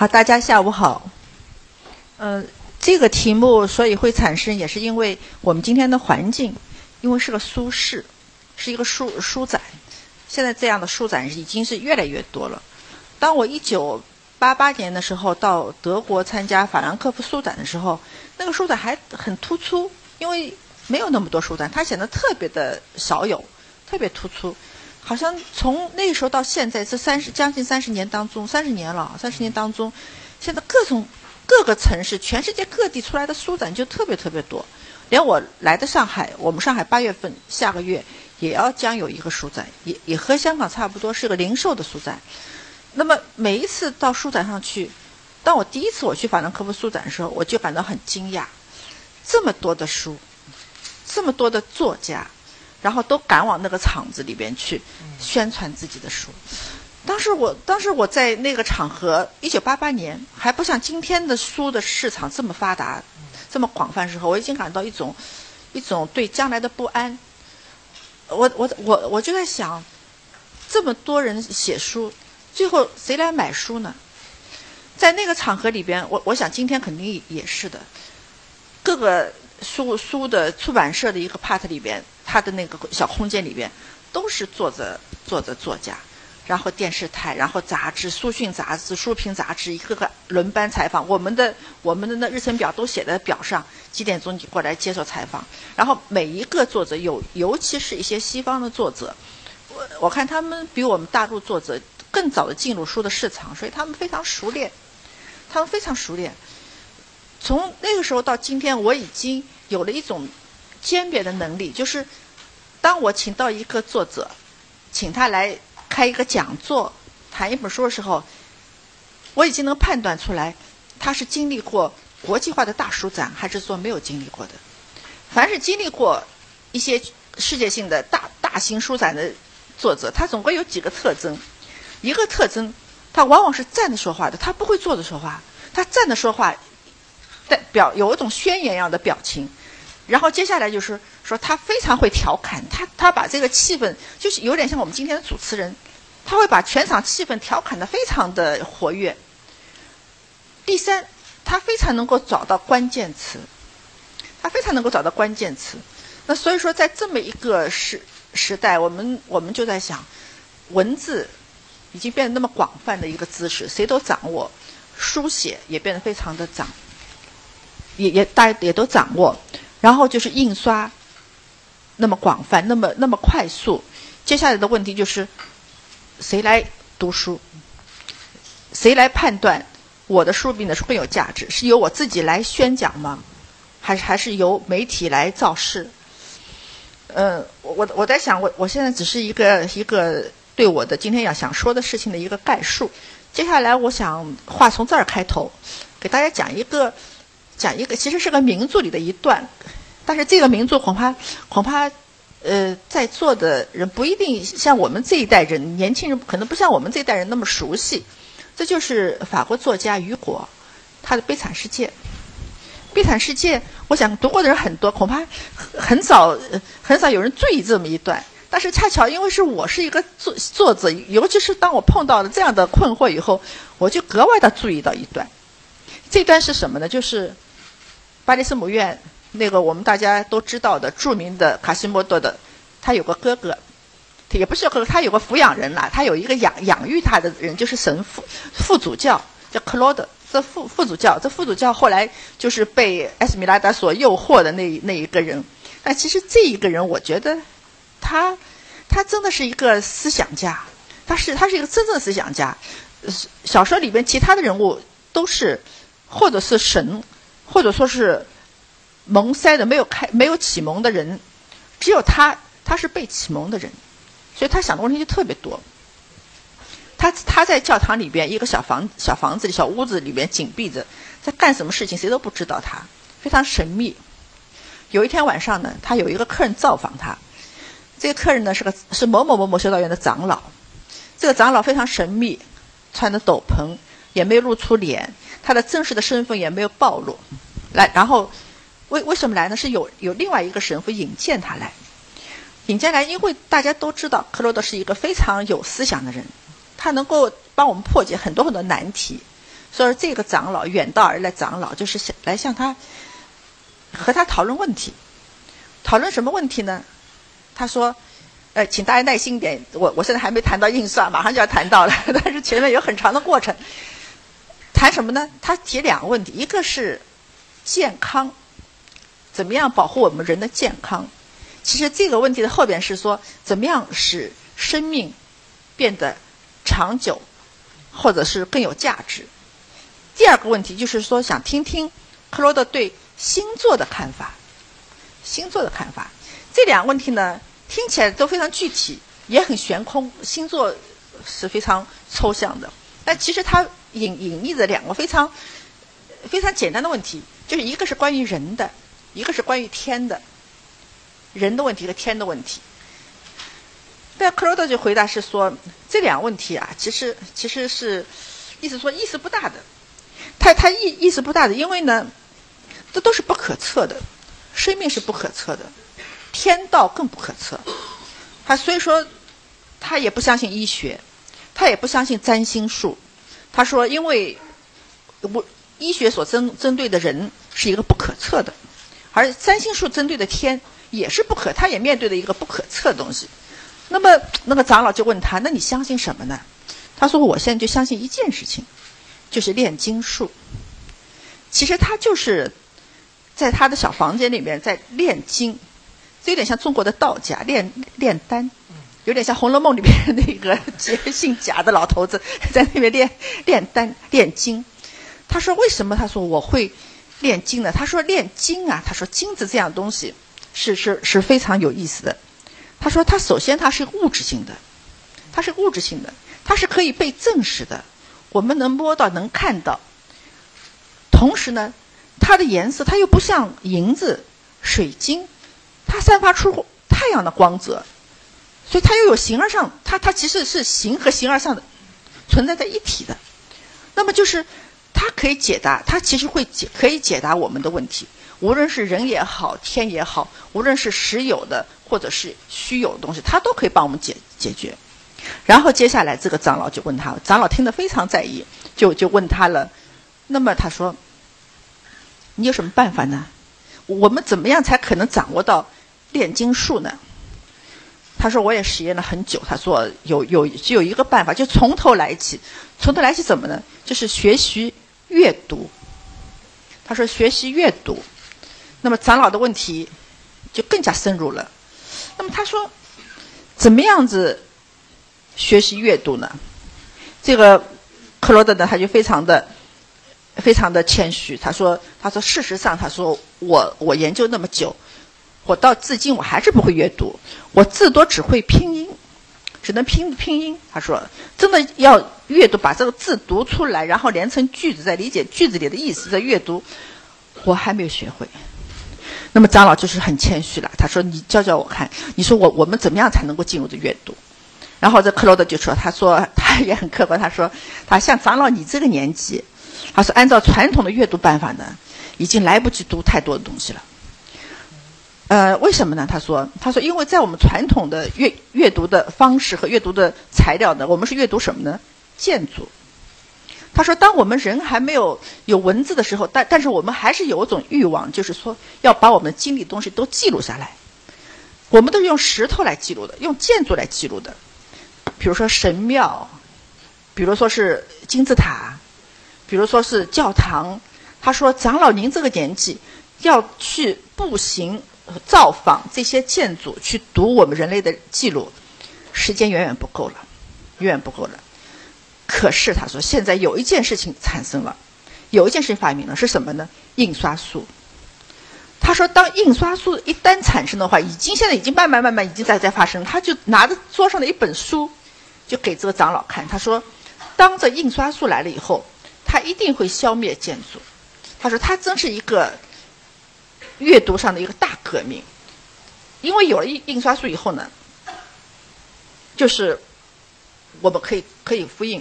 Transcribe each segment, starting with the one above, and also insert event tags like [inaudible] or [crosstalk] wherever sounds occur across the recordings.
好，大家下午好。呃，这个题目所以会产生，也是因为我们今天的环境，因为是个书市，是一个书书展。现在这样的书展已经是越来越多了。当我一九八八年的时候到德国参加法兰克福书展的时候，那个书展还很突出，因为没有那么多书展，它显得特别的少有，特别突出。好像从那时候到现在这三十将近三十年当中，三十年了，三十年当中，现在各种各个城市，全世界各地出来的书展就特别特别多。连我来的上海，我们上海八月份下个月也要将有一个书展，也也和香港差不多，是个零售的书展。那么每一次到书展上去，当我第一次我去法兰克福书展的时候，我就感到很惊讶，这么多的书，这么多的作家。然后都赶往那个厂子里边去宣传自己的书。当时我，当时我在那个场合，一九八八年还不像今天的书的市场这么发达、这么广泛时候，我已经感到一种一种对将来的不安。我我我我就在想，这么多人写书，最后谁来买书呢？在那个场合里边，我我想今天肯定也是的。各个书书的出版社的一个 part 里边。他的那个小空间里边，都是坐着坐着作家，然后电视台，然后杂志、书讯杂志、书评杂志，一个个轮班采访。我们的我们的那日程表都写在表上，几点钟你过来接受采访。然后每一个作者有，尤其是一些西方的作者，我我看他们比我们大陆作者更早的进入书的市场，所以他们非常熟练，他们非常熟练。从那个时候到今天，我已经有了一种。鉴别的能力，就是当我请到一个作者，请他来开一个讲座、谈一本书的时候，我已经能判断出来，他是经历过国际化的大书展，还是说没有经历过的。凡是经历过一些世界性的大大型书展的作者，他总归有几个特征。一个特征，他往往是站着说话的，他不会坐着说话。他站着说话，代表有一种宣言一样的表情。然后接下来就是说，他非常会调侃，他他把这个气氛，就是有点像我们今天的主持人，他会把全场气氛调侃的非常的活跃。第三，他非常能够找到关键词，他非常能够找到关键词。那所以说，在这么一个时时代，我们我们就在想，文字已经变得那么广泛的一个知识，谁都掌握，书写也变得非常的掌，也也大家也都掌握。然后就是印刷，那么广泛，那么那么快速。接下来的问题就是，谁来读书？谁来判断我的书比你的书更有价值？是由我自己来宣讲吗？还是还是由媒体来造势？嗯，我我在想，我我现在只是一个一个对我的今天要想说的事情的一个概述。接下来，我想话从这儿开头，给大家讲一个。讲一个，其实是个名著里的一段，但是这个名著恐怕恐怕，呃，在座的人不一定像我们这一代人，年轻人可能不像我们这一代人那么熟悉。这就是法国作家雨果他的《悲惨世界》。《悲惨世界》，我想读过的人很多，恐怕很少很少有人注意这么一段。但是恰巧因为是我是一个作作者，尤其是当我碰到了这样的困惑以后，我就格外的注意到一段。这段是什么呢？就是。巴黎圣母院那个我们大家都知道的著名的卡西莫多的，他有个哥哥，也不是哥哥，他有个抚养人啦，他有一个养养育他的人，就是神父副主教叫克罗德。这副副主教，这副主教后来就是被艾斯米拉达所诱惑的那那一个人。但其实这一个人，我觉得他他真的是一个思想家，他是他是一个真正思想家。小说里边其他的人物都是或者是神。或者说是蒙塞的、没有开、没有启蒙的人，只有他，他是被启蒙的人，所以他想的问题就特别多。他他在教堂里边一个小房小房子里、小屋子里边紧闭着，在干什么事情，谁都不知道他，非常神秘。有一天晚上呢，他有一个客人造访他，这个客人呢是个是某某某某修道院的长老，这个长老非常神秘，穿着斗篷，也没有露出脸。他的真实的身份也没有暴露，来，然后为为什么来呢？是有有另外一个神父引荐他来，引荐来，因为大家都知道克罗德是一个非常有思想的人，他能够帮我们破解很多很多难题，所以这个长老远道而来，长老就是想来向他和他讨论问题。讨论什么问题呢？他说：“呃，请大家耐心一点，我我现在还没谈到印刷，马上就要谈到了，[laughs] 但是前面有很长的过程。谈什么呢？他提两个问题，一个是健康，怎么样保护我们人的健康？其实这个问题的后边是说，怎么样使生命变得长久，或者是更有价值？第二个问题就是说，想听听克罗德对星座的看法。”星座的看法，这两个问题呢，听起来都非常具体，也很悬空。星座是非常抽象的，但其实它隐隐匿着两个非常非常简单的问题，就是一个是关于人的，一个是关于天的。人的问题和天的问题。但克罗德就回答是说，这两个问题啊，其实其实是意思说意思不大的，他他意意思不大的，因为呢，这都是不可测的。生命是不可测的，天道更不可测。他所以说，他也不相信医学，他也不相信占星术。他说，因为我医学所针针对的人是一个不可测的，而占星术针对的天也是不可，他也面对的一个不可测的东西。那么那个长老就问他：“那你相信什么呢？”他说：“我现在就相信一件事情，就是炼金术。其实他就是。”在他的小房间里面，在炼金，这有点像中国的道家炼炼丹，有点像《红楼梦》里边那个姓贾的老头子 [laughs] 在那边炼炼丹炼金。他说：“为什么？”他说：“我会炼金呢。”他说：“炼金啊，他说金子这样东西是是是非常有意思的。他说，它首先它是物质性的，它是物质性的，它是可以被证实的，我们能摸到，能看到。同时呢。”它的颜色，它又不像银子、水晶，它散发出太阳的光泽，所以它又有形而上，它它其实是形和形而上的存在在一体的。那么就是它可以解答，它其实会解可以解答我们的问题，无论是人也好，天也好，无论是实有的或者是虚有的东西，它都可以帮我们解解决。然后接下来这个长老就问他，长老听得非常在意，就就问他了。那么他说。你有什么办法呢？我们怎么样才可能掌握到炼金术呢？他说我也实验了很久。他说有有只有一个办法，就从头来起。从头来起怎么呢？就是学习阅读。他说学习阅读。那么长老的问题就更加深入了。那么他说怎么样子学习阅读呢？这个克罗德呢，他就非常的。非常的谦虚，他说：“他说事实上，他说我我研究那么久，我到至今我还是不会阅读，我至多只会拼音，只能拼拼音。”他说：“真的要阅读，把这个字读出来，然后连成句子，再理解句子里的意思，再阅读，我还没有学会。”那么张老就是很谦虚了，他说：“你教教我看，你说我我们怎么样才能够进入这阅读？”然后这克罗德就说：“他说他也很客观，他说他像长老你这个年纪。”他说：“按照传统的阅读办法呢，已经来不及读太多的东西了。呃，为什么呢？他说：他说，因为在我们传统的阅阅读的方式和阅读的材料呢，我们是阅读什么呢？建筑。他说，当我们人还没有有文字的时候，但但是我们还是有一种欲望，就是说要把我们经历的东西都记录下来。我们都是用石头来记录的，用建筑来记录的，比如说神庙，比如说是金字塔。”比如说是教堂，他说：“长老，您这个年纪要去步行造访这些建筑，去读我们人类的记录，时间远远不够了，远远不够了。可是他说，现在有一件事情产生了，有一件事情发明了，是什么呢？印刷术。他说，当印刷术一旦产生的话，已经现在已经慢慢慢慢已经在在发生。他就拿着桌上的一本书，就给这个长老看。他说，当这印刷术来了以后。”他一定会消灭建筑。他说：“他真是一个阅读上的一个大革命，因为有了印印刷术以后呢，就是我们可以可以复印，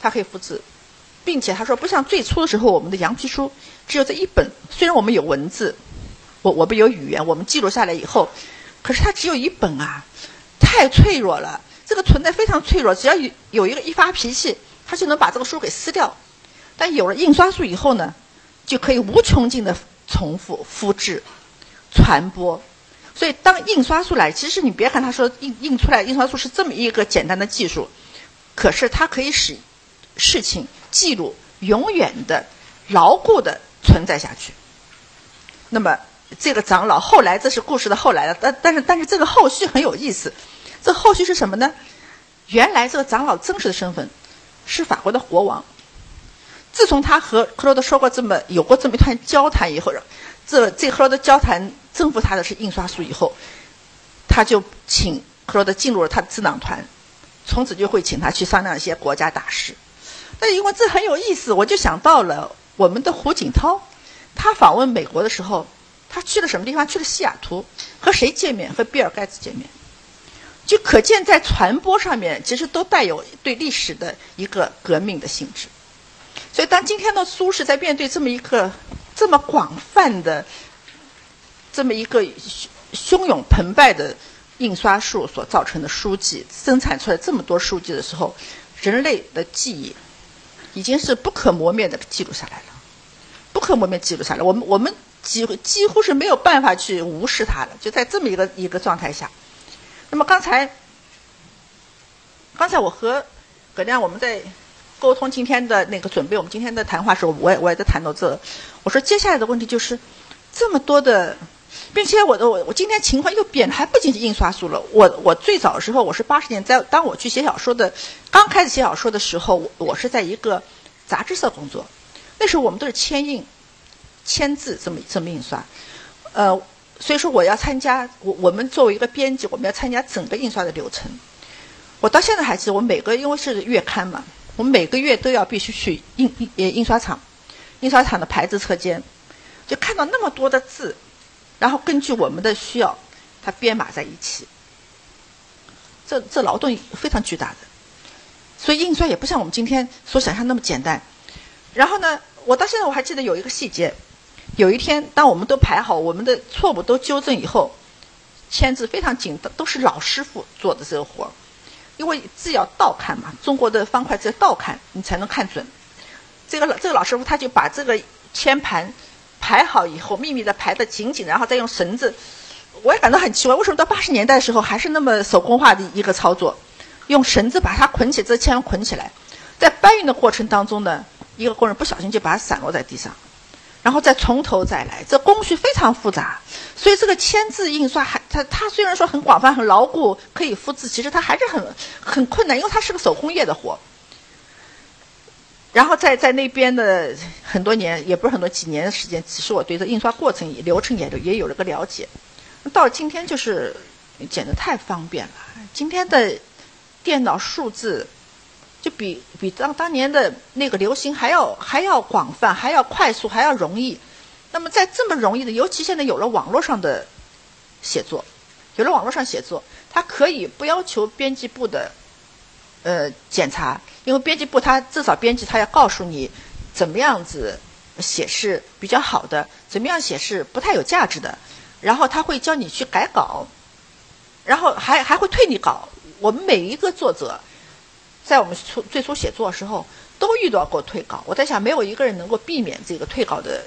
它可以复制，并且他说不像最初的时候，我们的羊皮书只有这一本。虽然我们有文字，我我们有语言，我们记录下来以后，可是它只有一本啊，太脆弱了。这个存在非常脆弱，只要有有一个一发脾气。”他就能把这个书给撕掉，但有了印刷术以后呢，就可以无穷尽的重复、复制、传播。所以，当印刷术来，其实你别看他说印印出来，印刷术是这么一个简单的技术，可是它可以使事情记录永远的、牢固的存在下去。那么，这个长老后来，这是故事的后来了，但但是但是这个后续很有意思。这后续是什么呢？原来这个长老真实的身份是法国的国王。自从他和克罗德说过这么有过这么一段交谈以后，这这克罗德交谈征服他的是印刷术以后，他就请克罗德进入了他的智囊团，从此就会请他去商量一些国家大事。那因为这很有意思，我就想到了我们的胡锦涛，他访问美国的时候，他去了什么地方？去了西雅图，和谁见面？和比尔盖茨见面。就可见在传播上面，其实都带有对历史的一个革命的性质。所以，当今天的苏轼在面对这么一个这么广泛的、这么一个汹汹涌澎湃的印刷术所造成的书籍，生产出来这么多书籍的时候，人类的记忆已经是不可磨灭的记录下来了，不可磨灭记录下来。我们我们几乎几乎是没有办法去无视它的，就在这么一个一个状态下。那么刚才，刚才我和葛亮我们在。沟通今天的那个准备，我们今天的谈话时候，我也我也在谈到这。我说接下来的问题就是，这么多的，并且我的我我今天情况又变了，还不仅是印刷术了。我我最早的时候，我是八十年在当我去写小说的，刚开始写小说的时候，我我是在一个杂志社工作。那时候我们都是签印、签字这么这么印刷，呃，所以说我要参加我我们作为一个编辑，我们要参加整个印刷的流程。我到现在还记得，我每个因为是月刊嘛。我们每个月都要必须去印印印刷厂，印刷厂的牌子车间，就看到那么多的字，然后根据我们的需要，它编码在一起。这这劳动非常巨大的，所以印刷也不像我们今天所想象那么简单。然后呢，我到现在我还记得有一个细节，有一天当我们都排好，我们的错误都纠正以后，签字非常紧的，都是老师傅做的这个活儿。因为字要倒看嘛，中国的方块字要倒看，你才能看准。这个老这个老师傅他就把这个签盘排好以后，秘密的排得紧紧，然后再用绳子。我也感到很奇怪，为什么到八十年代的时候还是那么手工化的一个操作？用绳子把它捆起，这签捆起来，在搬运的过程当中呢，一个工人不小心就把它散落在地上。然后再从头再来，这工序非常复杂，所以这个签字印刷还它它虽然说很广泛很牢固可以复制，其实它还是很很困难，因为它是个手工业的活。然后在在那边的很多年，也不是很多几年的时间，其实我对这印刷过程流程也也有了个了解。到今天就是简直太方便了，今天的电脑数字。就比比当当年的那个流行还要还要广泛，还要快速，还要容易。那么在这么容易的，尤其现在有了网络上的写作，有了网络上写作，它可以不要求编辑部的呃检查，因为编辑部它至少编辑他要告诉你怎么样子写是比较好的，怎么样写是不太有价值的，然后他会教你去改稿，然后还还会退你稿。我们每一个作者。在我们初最初写作的时候，都遇到过退稿。我在想，没有一个人能够避免这个退稿的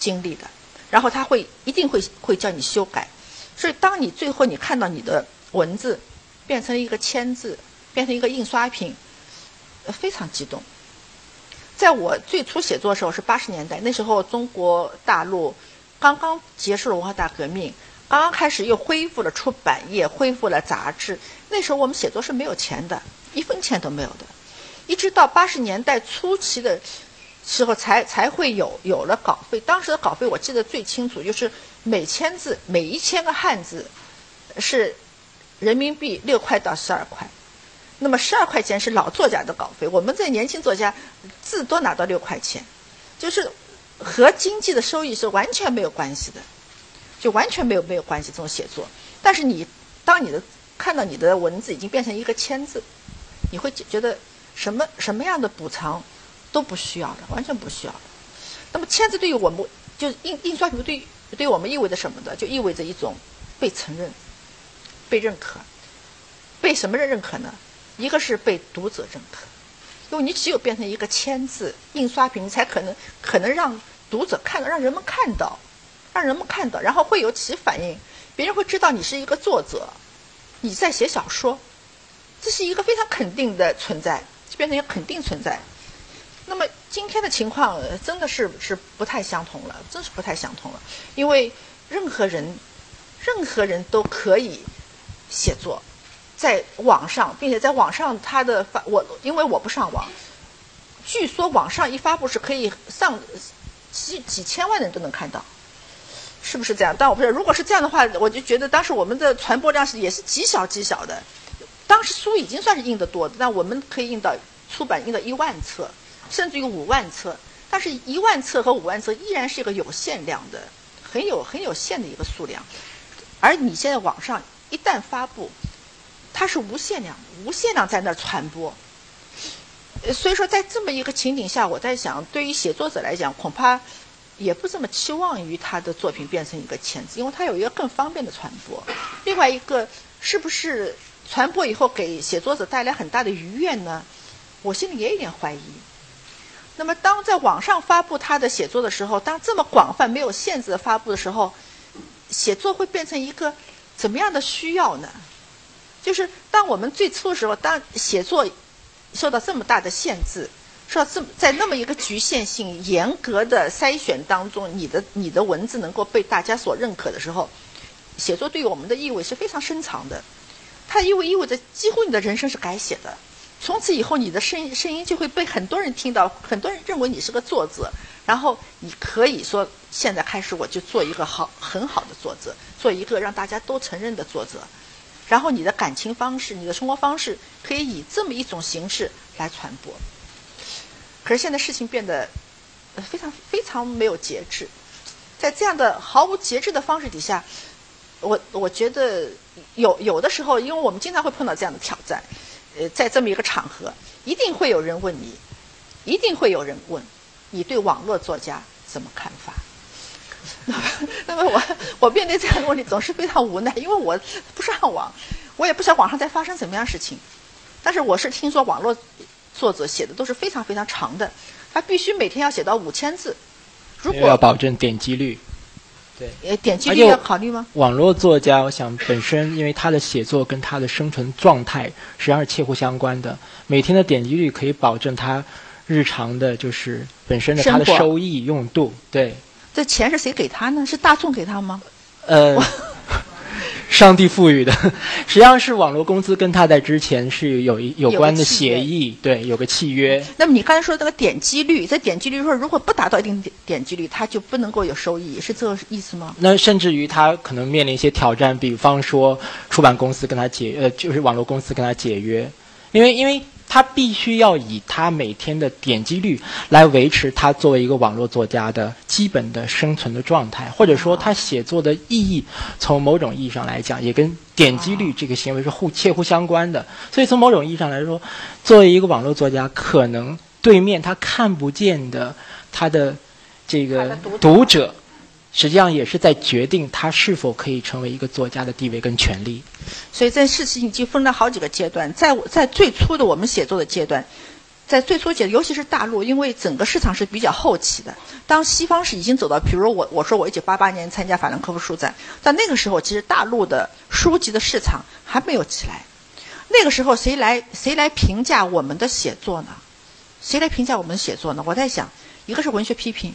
经历的。然后他会一定会会叫你修改。所以，当你最后你看到你的文字变成一个签字，变成一个印刷品，非常激动。在我最初写作的时候是八十年代，那时候中国大陆刚刚结束了文化大革命，刚刚开始又恢复了出版业，恢复了杂志。那时候我们写作是没有钱的。一分钱都没有的，一直到八十年代初期的时候，才才会有有了稿费。当时的稿费我记得最清楚，就是每千字每一千个汉字是人民币六块到十二块。那么十二块钱是老作家的稿费，我们这年轻作家字多拿到六块钱，就是和经济的收益是完全没有关系的，就完全没有没有关系这种写作。但是你当你的看到你的文字已经变成一个签字。你会觉得什么什么样的补偿都不需要的，完全不需要的。那么签字对于我们，就印印刷品对对我们意味着什么的？就意味着一种被承认、被认可。被什么人认可呢？一个是被读者认可，因为你只有变成一个签字印刷品，你才可能可能让读者看到，让人们看到，让人们看到，然后会有起反应，别人会知道你是一个作者，你在写小说，这是一个非常肯定的存在，就变成一个肯定存在。那么今天的情况真的是是不太相同了，真是不太相同了，因为任何人，任何人都可以写作。在网上，并且在网上，他的发我因为我不上网，据说网上一发布是可以上几几千万人都能看到，是不是这样？但我不知道，如果是这样的话，我就觉得当时我们的传播量是也是极小极小的。当时书已经算是印得多的，但我们可以印到出版印到一万册，甚至于五万册。但是一万册和五万册依然是一个有限量的，很有很有限的一个数量。而你现在网上一旦发布，它是无限量，无限量在那儿传播。所以说，在这么一个情景下，我在想，对于写作者来讲，恐怕也不这么期望于他的作品变成一个签字，因为他有一个更方便的传播。另外一个，是不是传播以后给写作者带来很大的愉悦呢？我心里也有点怀疑。那么，当在网上发布他的写作的时候，当这么广泛、没有限制的发布的时候，写作会变成一个怎么样的需要呢？就是当我们最初的时候，当写作受到这么大的限制，受到这么在那么一个局限性、严格的筛选当中，你的你的文字能够被大家所认可的时候，写作对于我们的意味是非常深长的。它意味意味着几乎你的人生是改写的，从此以后你的声音声音就会被很多人听到，很多人认为你是个作者，然后你可以说现在开始我就做一个好很好的作者，做一个让大家都承认的作者。然后你的感情方式、你的生活方式可以以这么一种形式来传播。可是现在事情变得非常非常没有节制，在这样的毫无节制的方式底下，我我觉得有有的时候，因为我们经常会碰到这样的挑战，呃，在这么一个场合，一定会有人问你，一定会有人问你对网络作家怎么看法。[laughs] 那么我我面对这样的问题总是非常无奈，因为我不上网，我也不晓得网上在发生什么样事情。但是我是听说网络作者写的都是非常非常长的，他必须每天要写到五千字。如果要保证点击率，对，呃，点击率要考虑吗？网络作家，我想本身因为他的写作跟他的生存状态实际上是切互相关的，每天的点击率可以保证他日常的就是本身的他的收益用度，对。这钱是谁给他呢？是大众给他吗？呃，上帝赋予的，[laughs] 实际上是网络公司跟他在之前是有一有关的协议，对，有个契约。那么你刚才说那个点击率，在点击率说如果不达到一定点点击率，他就不能够有收益，是这个意思吗？那甚至于他可能面临一些挑战，比方说出版公司跟他解呃，就是网络公司跟他解约，因为因为。他必须要以他每天的点击率来维持他作为一个网络作家的基本的生存的状态，或者说他写作的意义，从某种意义上来讲，也跟点击率这个行为是互切互相关的。所以从某种意义上来说，作为一个网络作家，可能对面他看不见的他的这个读者。实际上也是在决定他是否可以成为一个作家的地位跟权利。所以这事情已经分了好几个阶段，在在最初的我们写作的阶段，在最初阶，尤其是大陆，因为整个市场是比较后期的。当西方是已经走到，比如我我说我一九八八年参加法兰克福书展，但那个时候其实大陆的书籍的市场还没有起来。那个时候谁来谁来评价我们的写作呢？谁来评价我们的写作呢？我在想，一个是文学批评。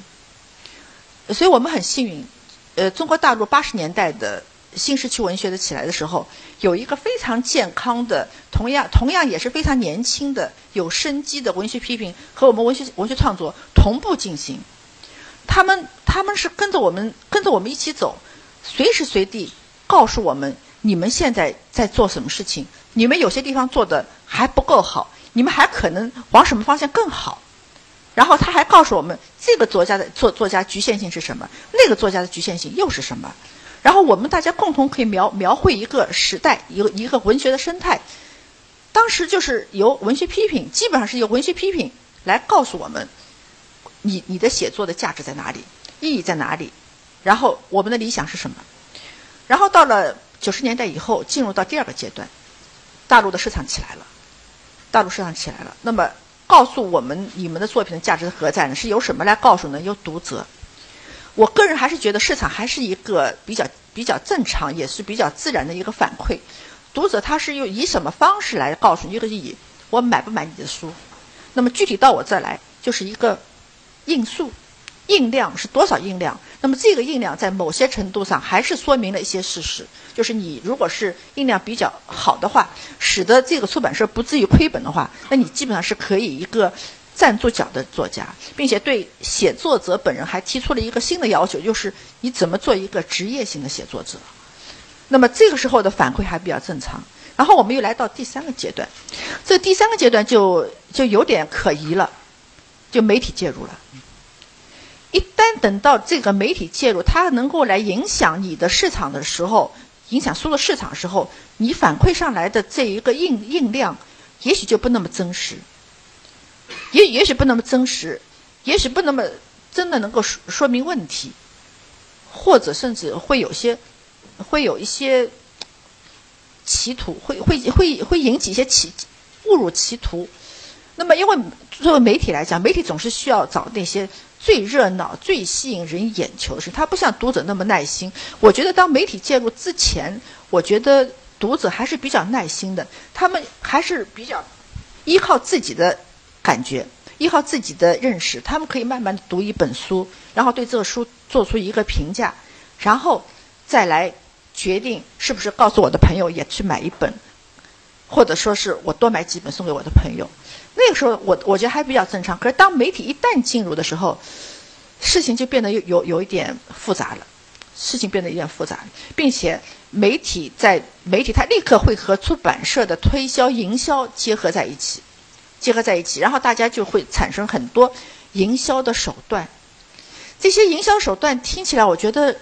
所以我们很幸运，呃，中国大陆八十年代的新时期文学的起来的时候，有一个非常健康的，同样同样也是非常年轻的、有生机的文学批评和我们文学文学创作同步进行。他们他们是跟着我们跟着我们一起走，随时随地告诉我们你们现在在做什么事情，你们有些地方做的还不够好，你们还可能往什么方向更好。然后他还告诉我们，这个作家的作作家局限性是什么？那个作家的局限性又是什么？然后我们大家共同可以描描绘一个时代，一个一个文学的生态。当时就是由文学批评，基本上是由文学批评来告诉我们，你你的写作的价值在哪里，意义在哪里？然后我们的理想是什么？然后到了九十年代以后，进入到第二个阶段，大陆的市场起来了，大陆市场起来了，那么。告诉我们你们的作品的价值何在呢？是由什么来告诉呢？由读者。我个人还是觉得市场还是一个比较比较正常，也是比较自然的一个反馈。读者他是用以什么方式来告诉你？一个以我买不买你的书？那么具体到我这来，就是一个应数。印量是多少印量？那么这个印量在某些程度上还是说明了一些事实，就是你如果是印量比较好的话，使得这个出版社不至于亏本的话，那你基本上是可以一个站住脚的作家，并且对写作者本人还提出了一个新的要求，就是你怎么做一个职业性的写作者。那么这个时候的反馈还比较正常。然后我们又来到第三个阶段，这第三个阶段就就有点可疑了，就媒体介入了。等到这个媒体介入，它能够来影响你的市场的时候，影响输入市场时候，你反馈上来的这一个印印量，也许就不那么真实，也也许不那么真实，也许不那么真的能够说说明问题，或者甚至会有些，会有一些歧途，会会会会引起一些歧误入歧途。那么，因为作为媒体来讲，媒体总是需要找那些。最热闹、最吸引人眼球的是，他不像读者那么耐心。我觉得，当媒体介入之前，我觉得读者还是比较耐心的。他们还是比较依靠自己的感觉，依靠自己的认识，他们可以慢慢的读一本书，然后对这个书做出一个评价，然后再来决定是不是告诉我的朋友也去买一本，或者说是我多买几本送给我的朋友。那个时候，我我觉得还比较正常。可是当媒体一旦进入的时候，事情就变得有有有一点复杂了。事情变得有点复杂，并且媒体在媒体，它立刻会和出版社的推销营销结合在一起，结合在一起，然后大家就会产生很多营销的手段。这些营销手段听起来，我觉得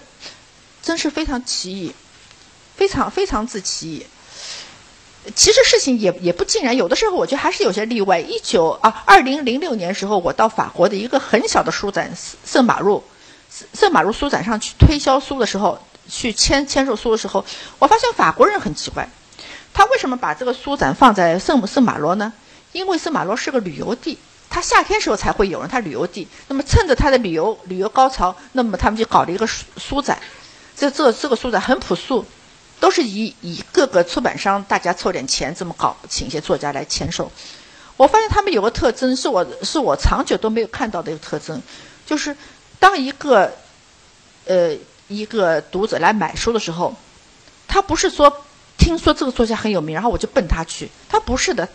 真是非常奇异，非常非常之奇异。其实事情也也不尽然，有的时候我觉得还是有些例外。一九啊，二零零六年时候，我到法国的一个很小的书展圣马路，圣马路书展上去推销书的时候，去签签售书的时候，我发现法国人很奇怪，他为什么把这个书展放在圣圣马罗呢？因为圣马罗是个旅游地，他夏天时候才会有人，他旅游地。那么趁着他的旅游旅游高潮，那么他们就搞了一个书书展，这这这个书展很朴素。都是以以各个出版商大家凑点钱这么搞，请一些作家来签售。我发现他们有个特征，是我是我长久都没有看到的一个特征，就是当一个呃一个读者来买书的时候，他不是说听说这个作家很有名，然后我就奔他去，他不是的，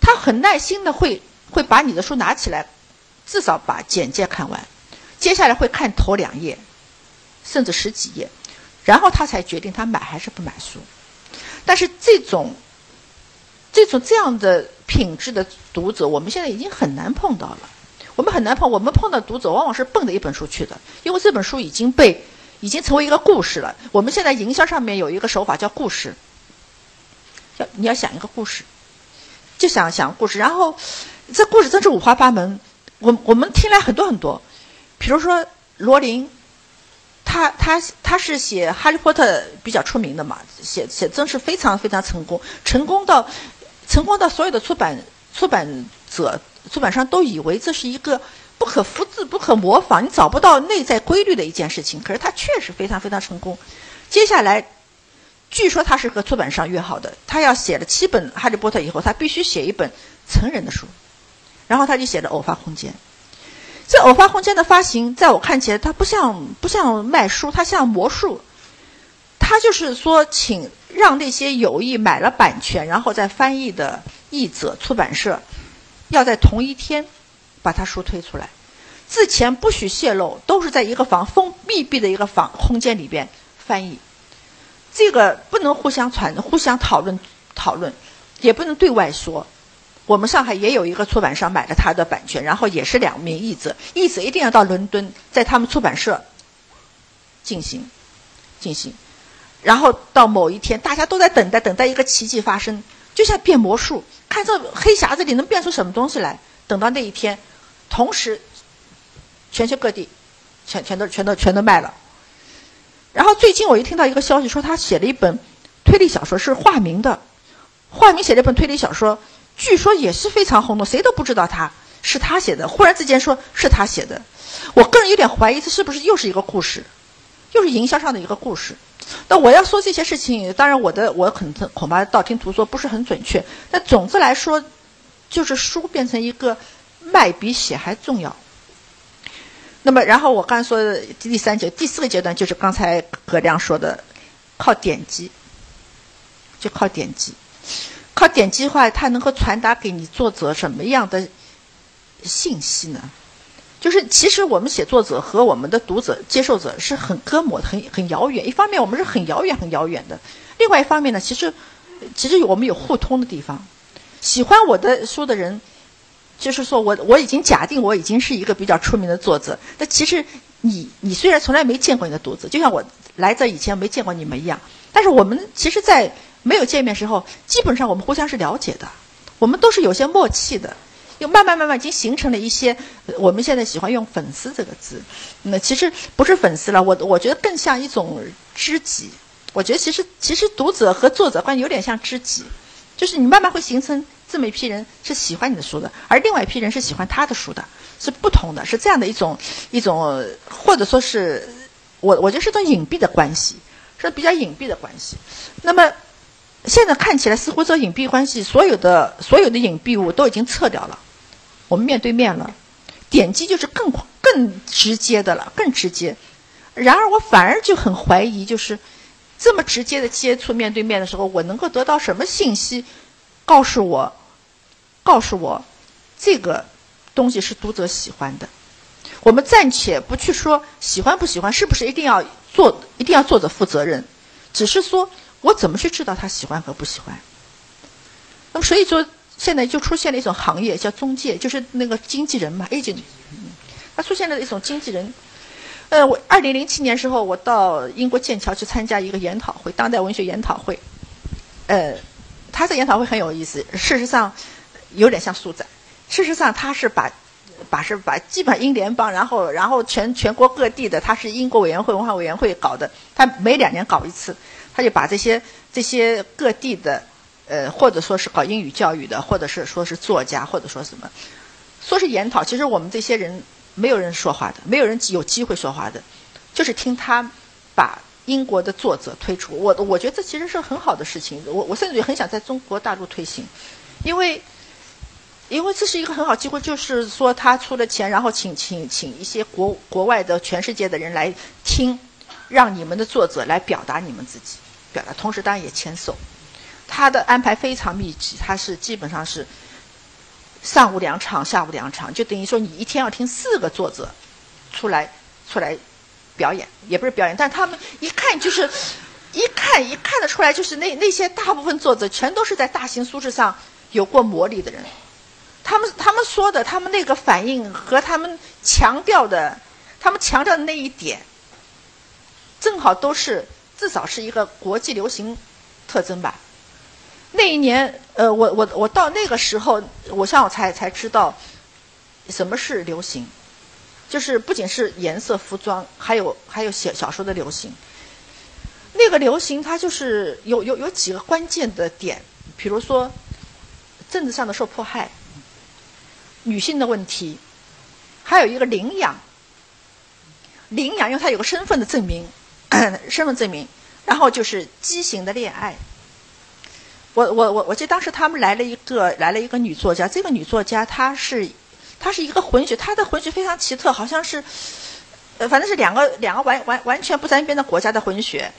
他很耐心的会会把你的书拿起来，至少把简介看完，接下来会看头两页，甚至十几页。然后他才决定他买还是不买书，但是这种这种这样的品质的读者，我们现在已经很难碰到了。我们很难碰，我们碰到读者往往是奔着一本书去的，因为这本书已经被已经成为一个故事了。我们现在营销上面有一个手法叫故事，要你要想一个故事，就想想故事，然后这故事真是五花八门。我我们听来很多很多，比如说罗琳。他他他是写《哈利波特》比较出名的嘛，写写真是非常非常成功，成功到成功到所有的出版出版者、出版商都以为这是一个不可复制、不可模仿、你找不到内在规律的一件事情。可是他确实非常非常成功。接下来，据说他是和出版商约好的，他要写了七本《哈利波特》以后，他必须写一本成人的书，然后他就写了《偶发空间》。这偶发空间的发行，在我看起来，它不像不像卖书，它像魔术。它就是说，请让那些有意买了版权，然后再翻译的译者、出版社，要在同一天把它书推出来。之前不许泄露，都是在一个房封密闭的一个房空间里边翻译。这个不能互相传、互相讨论讨论，也不能对外说。我们上海也有一个出版商买了他的版权，然后也是两名译者，译者一定要到伦敦，在他们出版社进行进行，然后到某一天，大家都在等待，等待一个奇迹发生，就像变魔术，看这黑匣子里能变出什么东西来。等到那一天，同时全球各地全全都全都全都卖了。然后最近我又听到一个消息，说他写了一本推理小说，是化名的，化名写了一本推理小说。据说也是非常轰动，谁都不知道他是他写的，忽然之间说是他写的，我个人有点怀疑，这是不是又是一个故事，又是营销上的一个故事。那我要说这些事情，当然我的我可能恐怕道听途说不是很准确。但总之来说，就是书变成一个卖比写还重要。那么，然后我刚才说的第三节第四个阶段，就是刚才葛亮说的，靠点击，就靠点击，靠点击的话，它能够传达给你作者什么样的信息呢？就是其实我们写作者和我们的读者、接受者是很隔膜、很很遥远。一方面我们是很遥远、很遥远的，另外一方面呢，其实其实我们有互通的地方。喜欢我的书的人，就是说我我已经假定我已经是一个比较出名的作者。但其实你你虽然从来没见过你的读者，就像我来这以前没见过你们一样，但是我们其实，在没有见面时候，基本上我们互相是了解的，我们都是有些默契的。又慢慢慢慢已经形成了一些，我们现在喜欢用“粉丝”这个字，那其实不是粉丝了，我我觉得更像一种知己。我觉得其实其实读者和作者关系有点像知己，就是你慢慢会形成这么一批人是喜欢你的书的，而另外一批人是喜欢他的书的，是不同的，是这样的一种一种，或者说是我我觉得是种隐蔽的关系，是比较隐蔽的关系。那么现在看起来似乎这隐蔽关系，所有的所有的隐蔽物都已经撤掉了。我们面对面了，点击就是更更直接的了，更直接。然而我反而就很怀疑，就是这么直接的接触面对面的时候，我能够得到什么信息，告诉我，告诉我，这个东西是读者喜欢的。我们暂且不去说喜欢不喜欢，是不是一定要做，一定要作者负责任，只是说我怎么去知道他喜欢和不喜欢。那么所以说。现在就出现了一种行业叫中介，就是那个经纪人嘛，agent。他出现了一种经纪人。呃，我二零零七年时候，我到英国剑桥去参加一个研讨会，当代文学研讨会。呃，他这研讨会很有意思，事实上有点像书展。事实上，他是把把是把基本英联邦，然后然后全全国各地的，他是英国委员会文化委员会搞的，他每两年搞一次，他就把这些这些各地的。呃，或者说是搞英语教育的，或者是说是作家，或者说什么，说是研讨。其实我们这些人没有人说话的，没有人有机会说话的，就是听他把英国的作者推出。我我觉得这其实是很好的事情。我我甚至很想在中国大陆推行，因为因为这是一个很好机会，就是说他出了钱，然后请请请一些国国外的全世界的人来听，让你们的作者来表达你们自己，表达，同时当然也签售。他的安排非常密集，他是基本上是上午两场，下午两场，就等于说你一天要听四个作者出来出来表演，也不是表演，但他们一看就是一看一看得出来，就是那那些大部分作者全都是在大型书市上有过磨砺的人，他们他们说的，他们那个反应和他们强调的，他们强调的那一点，正好都是至少是一个国际流行特征吧。那一年，呃，我我我到那个时候，我像我才才知道什么是流行，就是不仅是颜色、服装，还有还有写小说的流行。那个流行它就是有有有几个关键的点，比如说政治上的受迫害、女性的问题，还有一个领养，领养因为它有个身份的证明，[clears throat] 身份证明，然后就是畸形的恋爱。我我我我记得当时他们来了一个来了一个女作家，这个女作家她是她是一个混血，她的混血非常奇特，好像是呃反正是两个两个完完完全不沾边的国家的混血，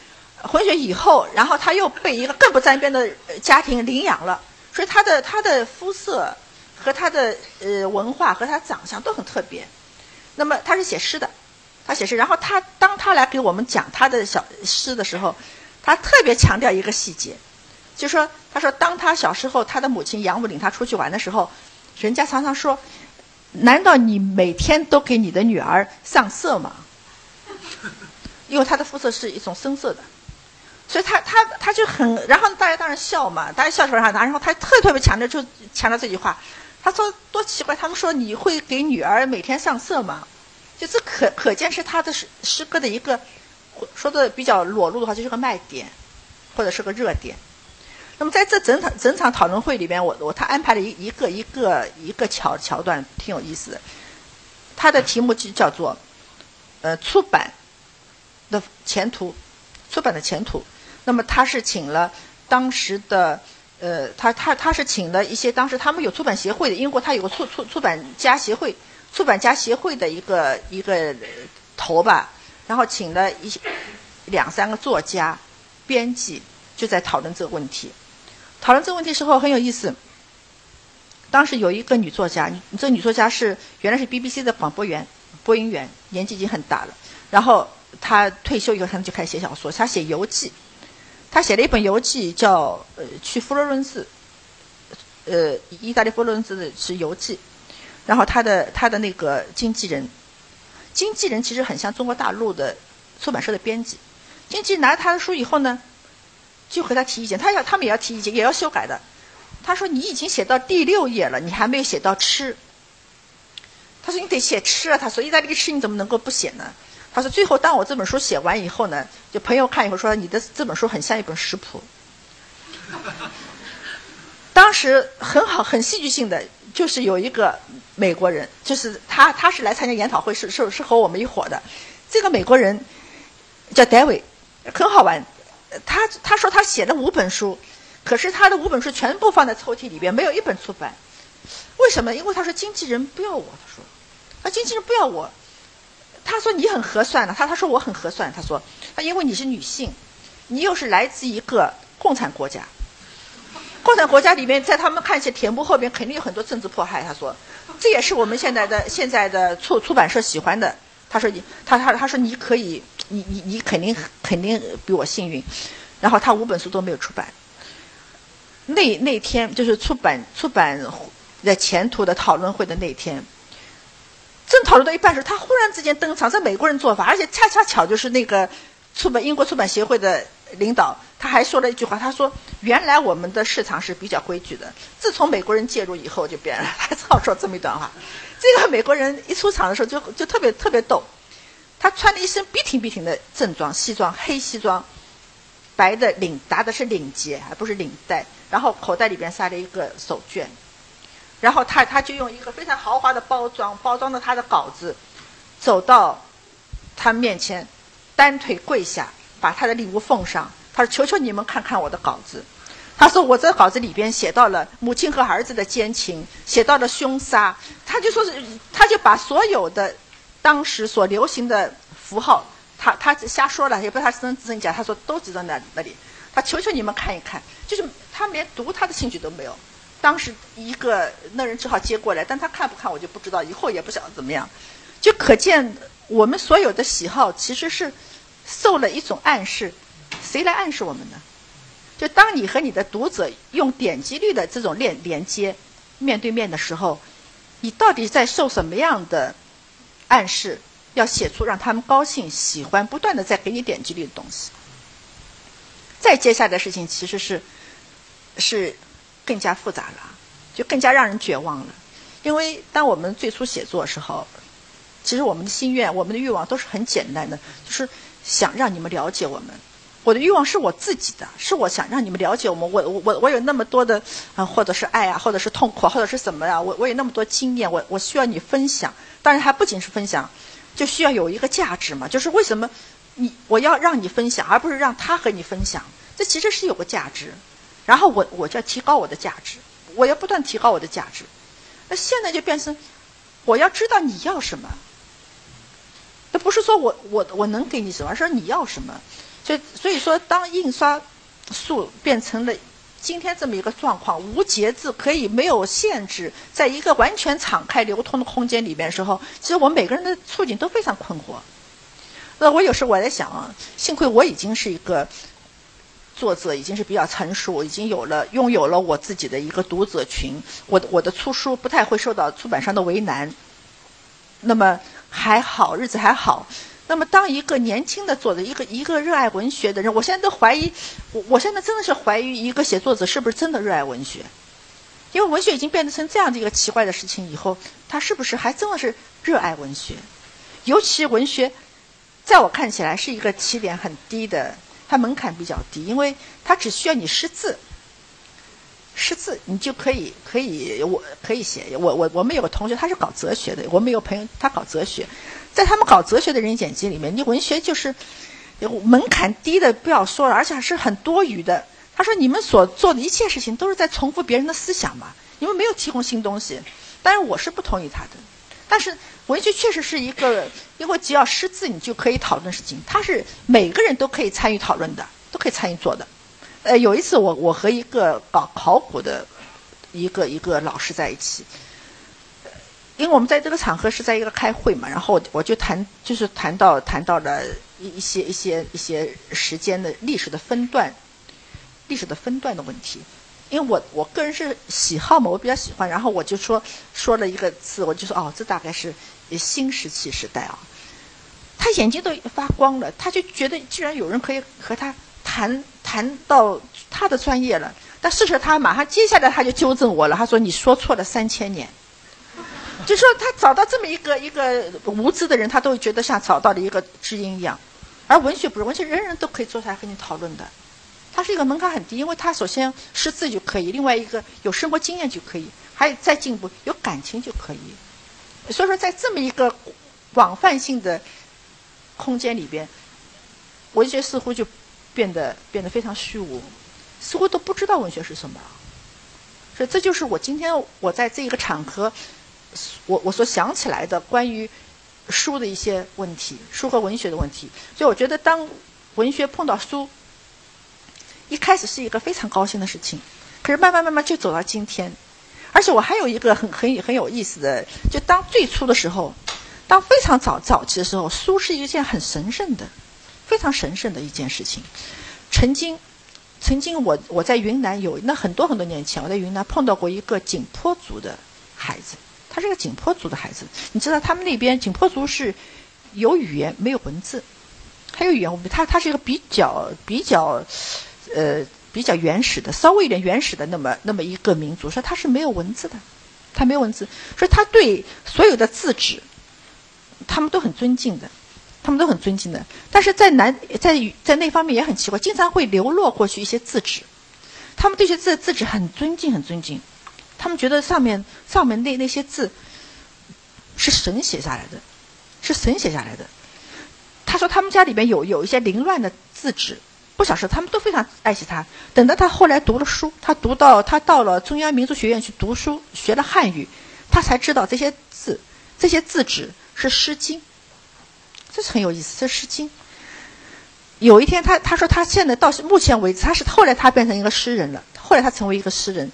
混血以后，然后她又被一个更不沾边的家庭领养了，所以她的她的肤色和她的呃文化和她长相都很特别。那么她是写诗的，他写诗，然后他当他来给我们讲他的小诗的时候，他特别强调一个细节。就说，他说，当他小时候，他的母亲养母领他出去玩的时候，人家常常说：“难道你每天都给你的女儿上色吗？”因为他的肤色是一种深色的，所以他他他就很，然后大家当然笑嘛，大家笑出来，然后他特特别强调就强调这句话，他说多奇怪，他们说你会给女儿每天上色吗？就这可可见是他的诗诗歌的一个说的比较裸露的话，就是个卖点，或者是个热点。那么在这整场整场讨论会里边，我我他安排了一一个一个一个桥桥段，挺有意思的。他的题目就叫做呃出版的前途，出版的前途。那么他是请了当时的呃他他他是请了一些当时他们有出版协会的，英国他有个出出出版家协会，出版家协会的一个一个头吧，然后请了一两三个作家、编辑，就在讨论这个问题。讨论这个问题时候很有意思。当时有一个女作家，这女作家是原来是 BBC 的广播员、播音员，年纪已经很大了。然后她退休以后，她就开始写小说，她写游记。她写了一本游记，叫呃去佛罗伦斯，呃意大利佛罗伦斯的是游记。然后他的他的那个经纪人，经纪人其实很像中国大陆的出版社的编辑。经纪人拿了她的书以后呢？就和他提意见，他要他们也要提意见，也要修改的。他说：“你已经写到第六页了，你还没有写到吃。”他说：“你得写吃啊。”他说：“意大利吃你怎么能够不写呢？”他说：“最后当我这本书写完以后呢，就朋友看以后说你的这本书很像一本食谱。”当时很好很戏剧性的就是有一个美国人，就是他他是来参加研讨会，是是是和我们一伙的。这个美国人叫戴维，很好玩。他他说他写了五本书，可是他的五本书全部放在抽屉里边，没有一本出版。为什么？因为他说经纪人不要我。他说，啊，经纪人不要我。他说你很合算的。他他说我很合算。他说，啊，因为你是女性，你又是来自一个共产国家，共产国家里面，在他们看起来，铁幕后边肯定有很多政治迫害。他说，这也是我们现在的现在的出出版社喜欢的。他说你，他他他说你可以。你你你肯定肯定比我幸运，然后他五本书都没有出版。那那天就是出版出版在前途的讨论会的那天，正讨论到一半时，他忽然之间登场，这美国人做法，而且恰恰巧就是那个出版英国出版协会的领导，他还说了一句话，他说：“原来我们的市场是比较规矩的，自从美国人介入以后就变了。”他只好说这么一段话。这个美国人一出场的时候就就特别特别逗。他穿了一身笔挺笔挺的正装西装，黑西装，白的领搭的是领结，而不是领带。然后口袋里边塞了一个手绢，然后他他就用一个非常豪华的包装包装的他的稿子，走到他面前，单腿跪下，把他的礼物奉上。：“求求你们看看我的稿子。”他说：“我这稿子里边写到了母亲和儿子的奸情，写到了凶杀。”他就说是，他就把所有的。当时所流行的符号，他他瞎说了，也不知道他真真假。他说都记在那那里，他求求你们看一看，就是他连读他的兴趣都没有。当时一个那人只好接过来，但他看不看我就不知道，以后也不晓得怎么样。就可见我们所有的喜好其实是受了一种暗示，谁来暗示我们呢？就当你和你的读者用点击率的这种链连接面对面的时候，你到底在受什么样的？暗示要写出让他们高兴、喜欢、不断的在给你点击率的东西。再接下来的事情其实是是更加复杂了，就更加让人绝望了。因为当我们最初写作的时候，其实我们的心愿、我们的欲望都是很简单的，就是想让你们了解我们。我的欲望是我自己的，是我想让你们了解我们。我我我有那么多的啊，或者是爱啊，或者是痛苦，或者是什么呀？我我有那么多经验，我我需要你分享。当然，还不仅是分享，就需要有一个价值嘛。就是为什么你我要让你分享，而不是让他和你分享？这其实是有个价值。然后我我就要提高我的价值，我要不断提高我的价值。那现在就变成我要知道你要什么。那不是说我我我能给你什么，而是说你要什么。所以，说，当印刷术变成了今天这么一个状况，无节制，可以没有限制，在一个完全敞开流通的空间里面时候，其实我们每个人的处境都非常困惑。那我有时候我在想啊，幸亏我已经是一个作者，已经是比较成熟，已经有了拥有了我自己的一个读者群，我的我的出书不太会受到出版商的为难。那么还好，日子还好。那么，当一个年轻的作者，一个一个热爱文学的人，我现在都怀疑，我我现在真的是怀疑一个写作者是不是真的热爱文学，因为文学已经变得成这样的一个奇怪的事情以后，他是不是还真的是热爱文学？尤其文学，在我看起来是一个起点很低的，它门槛比较低，因为它只需要你识字，识字，你就可以可以我可以写。我我我们有个同学他是搞哲学的，我们有朋友他搞哲学，在他们搞哲学的人眼睛里面，你文学就是门槛低的不要说了，而且还是很多余的。他说你们所做的一切事情都是在重复别人的思想嘛，你们没有提供新东西。但是我是不同意他的。但是文学确实是一个，因为只要识字，你就可以讨论事情，它是每个人都可以参与讨论的，都可以参与做的。呃，有一次我我和一个搞考古的一个一个老师在一起，因为我们在这个场合是在一个开会嘛，然后我就谈就是谈到谈到了一一些一些一些时间的历史的分段，历史的分段的问题。因为我我个人是喜好嘛，我比较喜欢，然后我就说说了一个字，我就说哦，这大概是新石器时代啊。他眼睛都发光了，他就觉得居然有人可以和他谈谈到他的专业了。但事实他马上接下来他就纠正我了，他说你说错了三千年，就说他找到这么一个一个无知的人，他都会觉得像找到了一个知音一样。而文学不是，文学人人都可以坐下来和你讨论的。它是一个门槛很低，因为它首先识字就可以，另外一个有生活经验就可以，还有再进一步有感情就可以。所以说，在这么一个广泛性的空间里边，文学似乎就变得变得非常虚无，似乎都不知道文学是什么。所以这就是我今天我在这一个场合，我我所想起来的关于书的一些问题，书和文学的问题。所以我觉得，当文学碰到书。一开始是一个非常高兴的事情，可是慢慢慢慢就走到今天，而且我还有一个很很很有意思的，就当最初的时候，当非常早早期的时候，书是一件很神圣的、非常神圣的一件事情。曾经，曾经我我在云南有那很多很多年前，我在云南碰到过一个景颇族的孩子，他是个景颇族的孩子。你知道他们那边景颇族是有语言没有文字，还有语言，他他是一个比较比较。呃，比较原始的，稍微有点原始的那么那么一个民族，说他是没有文字的，他没有文字，所以他对所有的字纸，他们都很尊敬的，他们都很尊敬的。但是在南在在那方面也很奇怪，经常会流落过去一些字纸，他们对这些字字纸很尊敬很尊敬，他们觉得上面上面那那些字是神写下来的，是神写下来的。他说他们家里边有有一些凌乱的字纸。不小时，他们都非常爱惜它。等到他后来读了书，他读到他到了中央民族学院去读书，学了汉语，他才知道这些字，这些字纸是《诗经》，这是很有意思。这是《诗经》有一天，他他说他现在到目前为止，他是后来他变成一个诗人了。后来他成为一个诗人，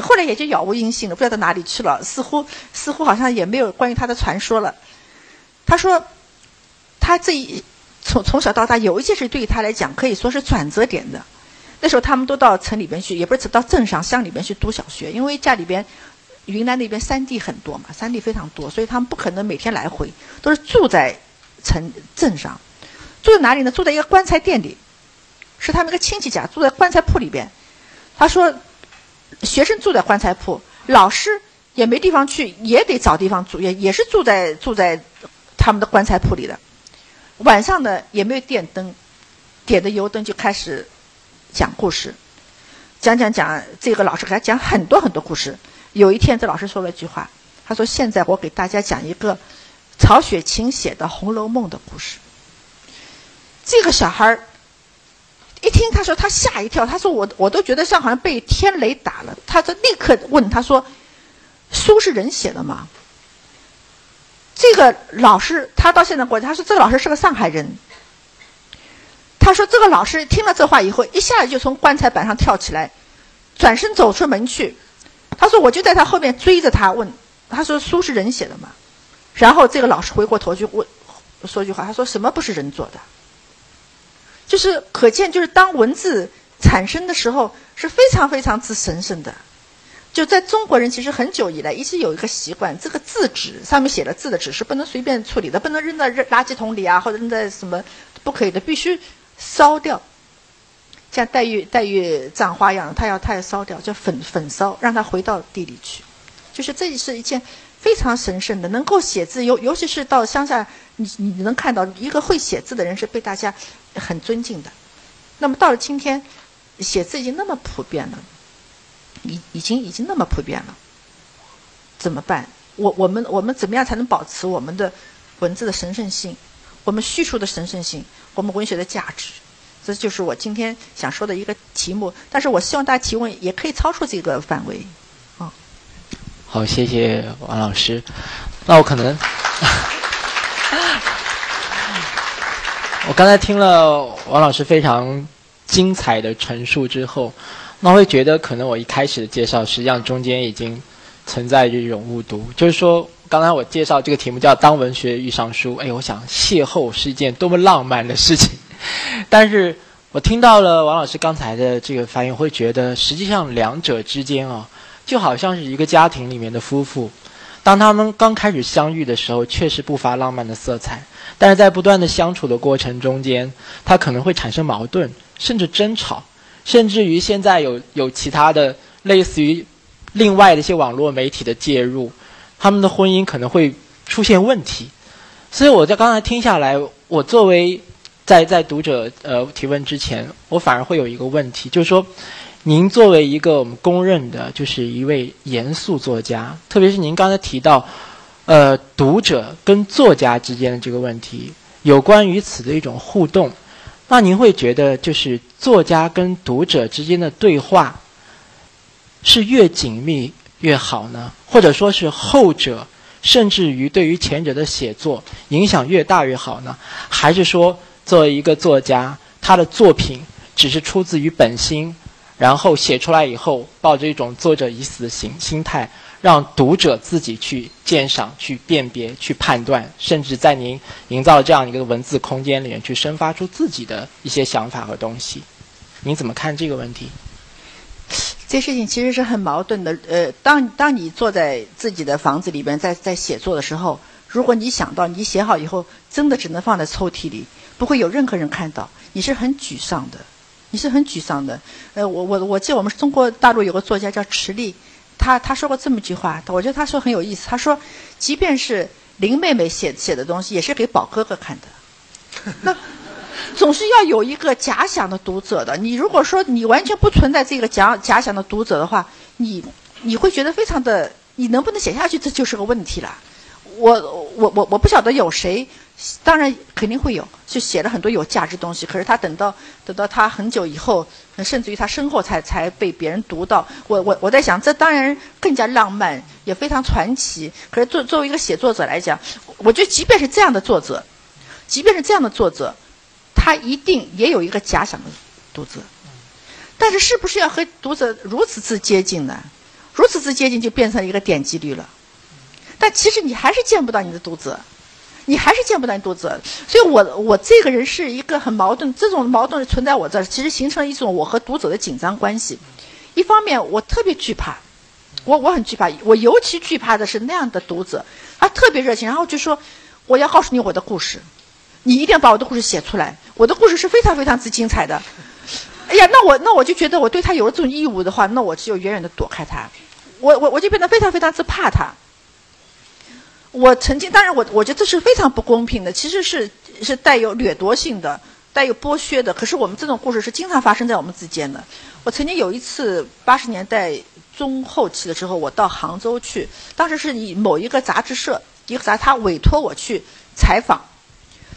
后来也就杳无音信了，不知道到哪里去了。似乎似乎好像也没有关于他的传说了。他说他这一。从从小到大，有一件事对于他来讲可以说是转折点的。那时候他们都到城里边去，也不是到镇上乡里边去读小学，因为家里边云南那边山地很多嘛，山地非常多，所以他们不可能每天来回，都是住在城镇上。住在哪里呢？住在一个棺材店里，是他们一个亲戚家，住在棺材铺里边。他说，学生住在棺材铺，老师也没地方去，也得找地方住，也也是住在住在他们的棺材铺里的。晚上呢也没有电灯，点的油灯就开始讲故事，讲讲讲。这个老师给他讲很多很多故事。有一天，这老师说了一句话，他说：“现在我给大家讲一个曹雪芹写的《红楼梦》的故事。”这个小孩儿一听，他说他吓一跳，他说：“我我都觉得像好像被天雷打了。”他就立刻问他说：“书是人写的吗？”这个老师，他到现在过去，他说这个老师是个上海人。他说这个老师听了这话以后，一下子就从棺材板上跳起来，转身走出门去。他说我就在他后面追着他问，他说书是人写的吗？然后这个老师回过头去问，说句话，他说什么不是人做的？就是可见，就是当文字产生的时候是非常非常之神圣的。就在中国人其实很久以来一直有一个习惯，这个字纸上面写的字的纸是不能随便处理的，不能扔在垃圾桶里啊，或者扔在什么不可以的，必须烧掉。像黛玉黛玉葬花一样，他要他要烧掉，叫粉粉烧，让它回到地里去。就是这是一件非常神圣的，能够写字，尤尤其是到乡下，你你能看到一个会写字的人是被大家很尊敬的。那么到了今天，写字已经那么普遍了。已已经已经那么普遍了，怎么办？我我们我们怎么样才能保持我们的文字的神圣性，我们叙述的神圣性，我们文学的价值？这就是我今天想说的一个题目。但是我希望大家提问也可以超出这个范围。好，谢谢王老师。那我可能，我刚才听了王老师非常精彩的陈述之后，那会觉得可能我一开始的介绍实际上中间已经存在这种误读，就是说刚才我介绍这个题目叫“当文学遇上书”，哎，我想邂逅是一件多么浪漫的事情，[laughs] 但是我听到了王老师刚才的这个发言，会觉得实际上两者之间啊，就好像是一个家庭里面的夫妇。当他们刚开始相遇的时候，确实不乏浪漫的色彩，但是在不断的相处的过程中间，他可能会产生矛盾，甚至争吵，甚至于现在有有其他的类似于另外的一些网络媒体的介入，他们的婚姻可能会出现问题。所以我在刚才听下来，我作为在在读者呃提问之前，我反而会有一个问题，就是说。您作为一个我们公认的，就是一位严肃作家，特别是您刚才提到，呃，读者跟作家之间的这个问题，有关于此的一种互动，那您会觉得，就是作家跟读者之间的对话，是越紧密越好呢？或者说是后者，甚至于对于前者的写作影响越大越好呢？还是说，作为一个作家，他的作品只是出自于本心？然后写出来以后，抱着一种作者已死的心心态，让读者自己去鉴赏、去辨别、去判断，甚至在您营造这样一个文字空间里面去生发出自己的一些想法和东西。您怎么看这个问题？这事情其实是很矛盾的。呃，当当你坐在自己的房子里边，在在写作的时候，如果你想到你写好以后，真的只能放在抽屉里，不会有任何人看到，你是很沮丧的。你是很沮丧的，呃，我我我记得我们中国大陆有个作家叫池莉，他他说过这么一句话，我觉得他说很有意思。他说，即便是林妹妹写写的东西，也是给宝哥哥看的。[laughs] 那总是要有一个假想的读者的。你如果说你完全不存在这个假假想的读者的话，你你会觉得非常的，你能不能写下去，这就是个问题了。我我我我不晓得有谁。当然肯定会有，就写了很多有价值东西。可是他等到等到他很久以后，甚至于他身后才才被别人读到。我我我在想，这当然更加浪漫，也非常传奇。可是作作为一个写作者来讲，我觉得即便是这样的作者，即便是这样的作者，他一定也有一个假想的读者。但是是不是要和读者如此之接近呢？如此之接近就变成一个点击率了。但其实你还是见不到你的读者。你还是见不到读者，所以我我这个人是一个很矛盾，这种矛盾存在我这儿，其实形成了一种我和读者的紧张关系。一方面我特别惧怕，我我很惧怕，我尤其惧怕的是那样的读者，他特别热情，然后就说我要告诉你我的故事，你一定要把我的故事写出来，我的故事是非常非常之精彩的。哎呀，那我那我就觉得我对他有了这种义务的话，那我就远远的躲开他，我我我就变得非常非常之怕他。我曾经，当然我我觉得这是非常不公平的，其实是是带有掠夺性的，带有剥削的。可是我们这种故事是经常发生在我们之间的。我曾经有一次八十年代中后期的时候，我到杭州去，当时是以某一个杂志社一个杂，他委托我去采访，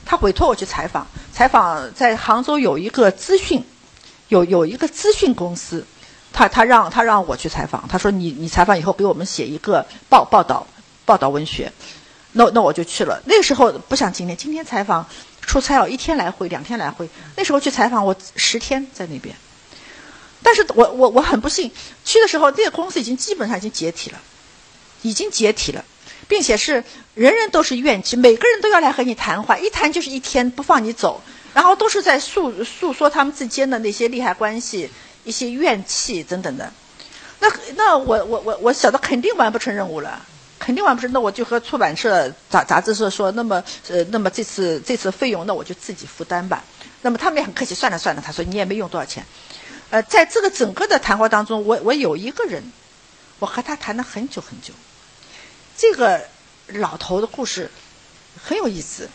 他委托我去采访，采访在杭州有一个资讯，有有一个资讯公司，他他让他让我去采访，他说你你采访以后给我们写一个报报道。报道文学，那那我就去了。那个时候不像今天，今天采访出差哦，一天来回，两天来回。那时候去采访，我十天在那边。但是我我我很不幸，去的时候这个公司已经基本上已经解体了，已经解体了，并且是人人都是怨气，每个人都要来和你谈话，一谈就是一天，不放你走，然后都是在诉诉说他们之间的那些利害关系、一些怨气等等的。那那我我我我晓得肯定完不成任务了。肯定完不是，那我就和出版社、杂杂志社说，那么，呃，那么这次这次费用，那我就自己负担吧。那么他们也很客气，算了算了，他说你也没用多少钱。呃，在这个整个的谈话当中，我我有一个人，我和他谈了很久很久。这个老头的故事很有意思，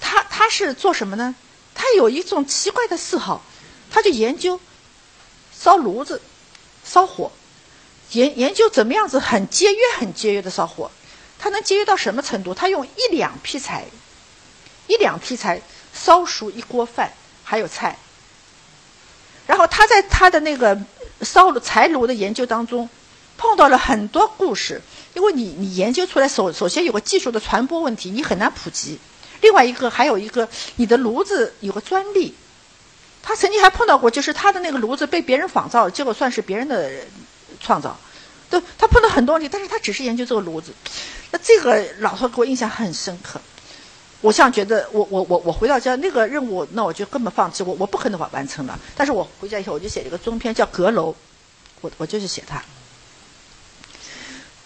他他是做什么呢？他有一种奇怪的嗜好，他就研究烧炉子、烧火。研研究怎么样子很节约、很节约的烧火。他能节约到什么程度？他用一两劈柴，一两劈柴烧熟一锅饭，还有菜。然后他在他的那个烧柴炉的研究当中，碰到了很多故事。因为你你研究出来首首先有个技术的传播问题，你很难普及。另外一个还有一个，你的炉子有个专利。他曾经还碰到过，就是他的那个炉子被别人仿造，结果算是别人的创造。对，他碰到很多问题，但是他只是研究这个炉子。那这个老头给我印象很深刻。我像觉得，我我我我回到家那个任务，那我就根本放弃，我我不可能完完成了。但是我回家以后，我就写了一个中篇，叫《阁楼》，我我就是写他。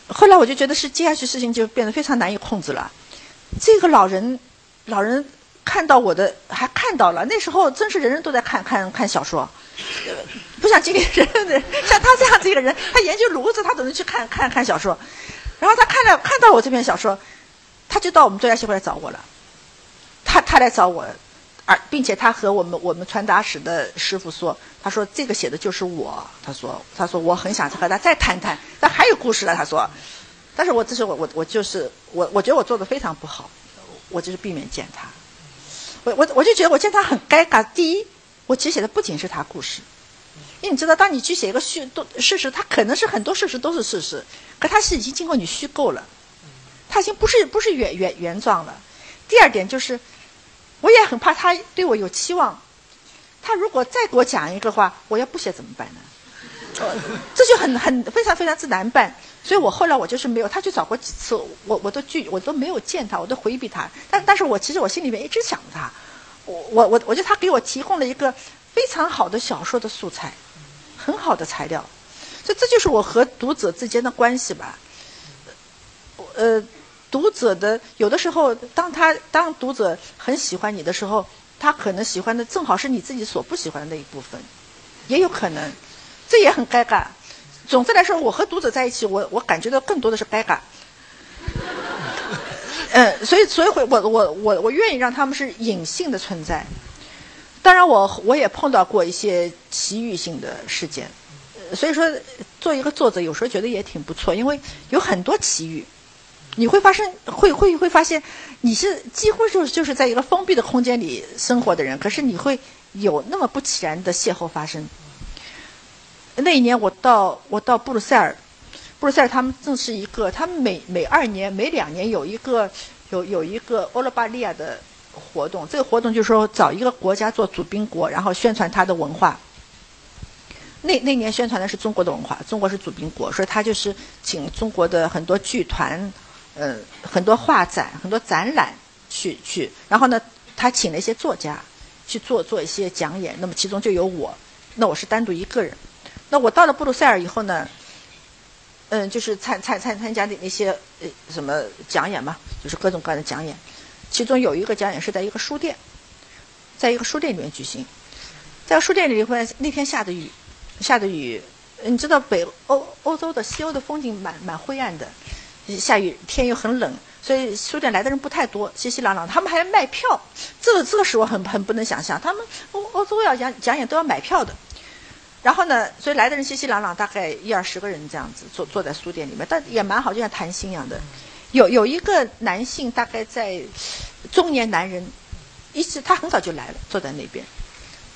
后来我就觉得是接下去事情就变得非常难以控制了。这个老人，老人看到我的，还看到了。那时候真是人人都在看看看小说。[laughs] 不像今天人人像他这样子一个人，他研究炉子，他都能去看看看小说。然后他看了看到我这篇小说，他就到我们作家协会来找我了。他他来找我，而并且他和我们我们传达室的师傅说，他说这个写的就是我。他说他说我很想和他再谈谈，但还有故事了。他说，但是我这是我我我就是我我觉得我做的非常不好，我就是避免见他。我我我就觉得我见他很尴尬。第一。我其实写的不仅是他故事，因为你知道，当你去写一个虚都事实，它可能是很多事实都是事实，可它是已经经过你虚构了，它已经不是不是原原原状了。第二点就是，我也很怕他对我有期望，他如果再给我讲一个话，我要不写怎么办呢？这就很很非常非常之难办。所以我后来我就是没有，他去找过几次，我我都拒，我都没有见他，我都回避他。但但是我其实我心里面一直想着他。我我我觉得他给我提供了一个非常好的小说的素材，很好的材料，所以这就是我和读者之间的关系吧。呃，读者的有的时候，当他当读者很喜欢你的时候，他可能喜欢的正好是你自己所不喜欢的那一部分，也有可能，这也很尴尬。总之来说，我和读者在一起，我我感觉到更多的是尴尬。嗯，所以所以会我我我我愿意让他们是隐性的存在。当然，我我也碰到过一些奇遇性的事件，所以说做一个作者有时候觉得也挺不错，因为有很多奇遇，你会发生会会会发现你是几乎就是就是在一个封闭的空间里生活的人，可是你会有那么不其然的邂逅发生。那一年我到我到布鲁塞尔。布鲁塞尔他们正是一个，他们每每二年、每两年有一个有有一个欧罗巴利亚的活动。这个活动就是说找一个国家做主宾国，然后宣传他的文化。那那年宣传的是中国的文化，中国是主宾国，所以他就是请中国的很多剧团，呃，很多画展、很多展览去去。然后呢，他请了一些作家去做做一些讲演。那么其中就有我，那我是单独一个人。那我到了布鲁塞尔以后呢？嗯，就是参参参参加的那些呃什么讲演嘛，就是各种各样的讲演。其中有一个讲演是在一个书店，在一个书店里面举行。在书店里会那天下的雨，下的雨，你知道北欧欧洲的西欧的风景蛮蛮灰暗的，下雨天又很冷，所以书店来的人不太多，熙熙攘攘。他们还卖票，这个这个使我很很不能想象，他们欧欧洲要讲讲演都要买票的。然后呢，所以来的人熙熙攘攘，大概一二十个人这样子坐坐在书店里面，但也蛮好，就像谈心一样的。有有一个男性，大概在中年男人，一直他很早就来了，坐在那边。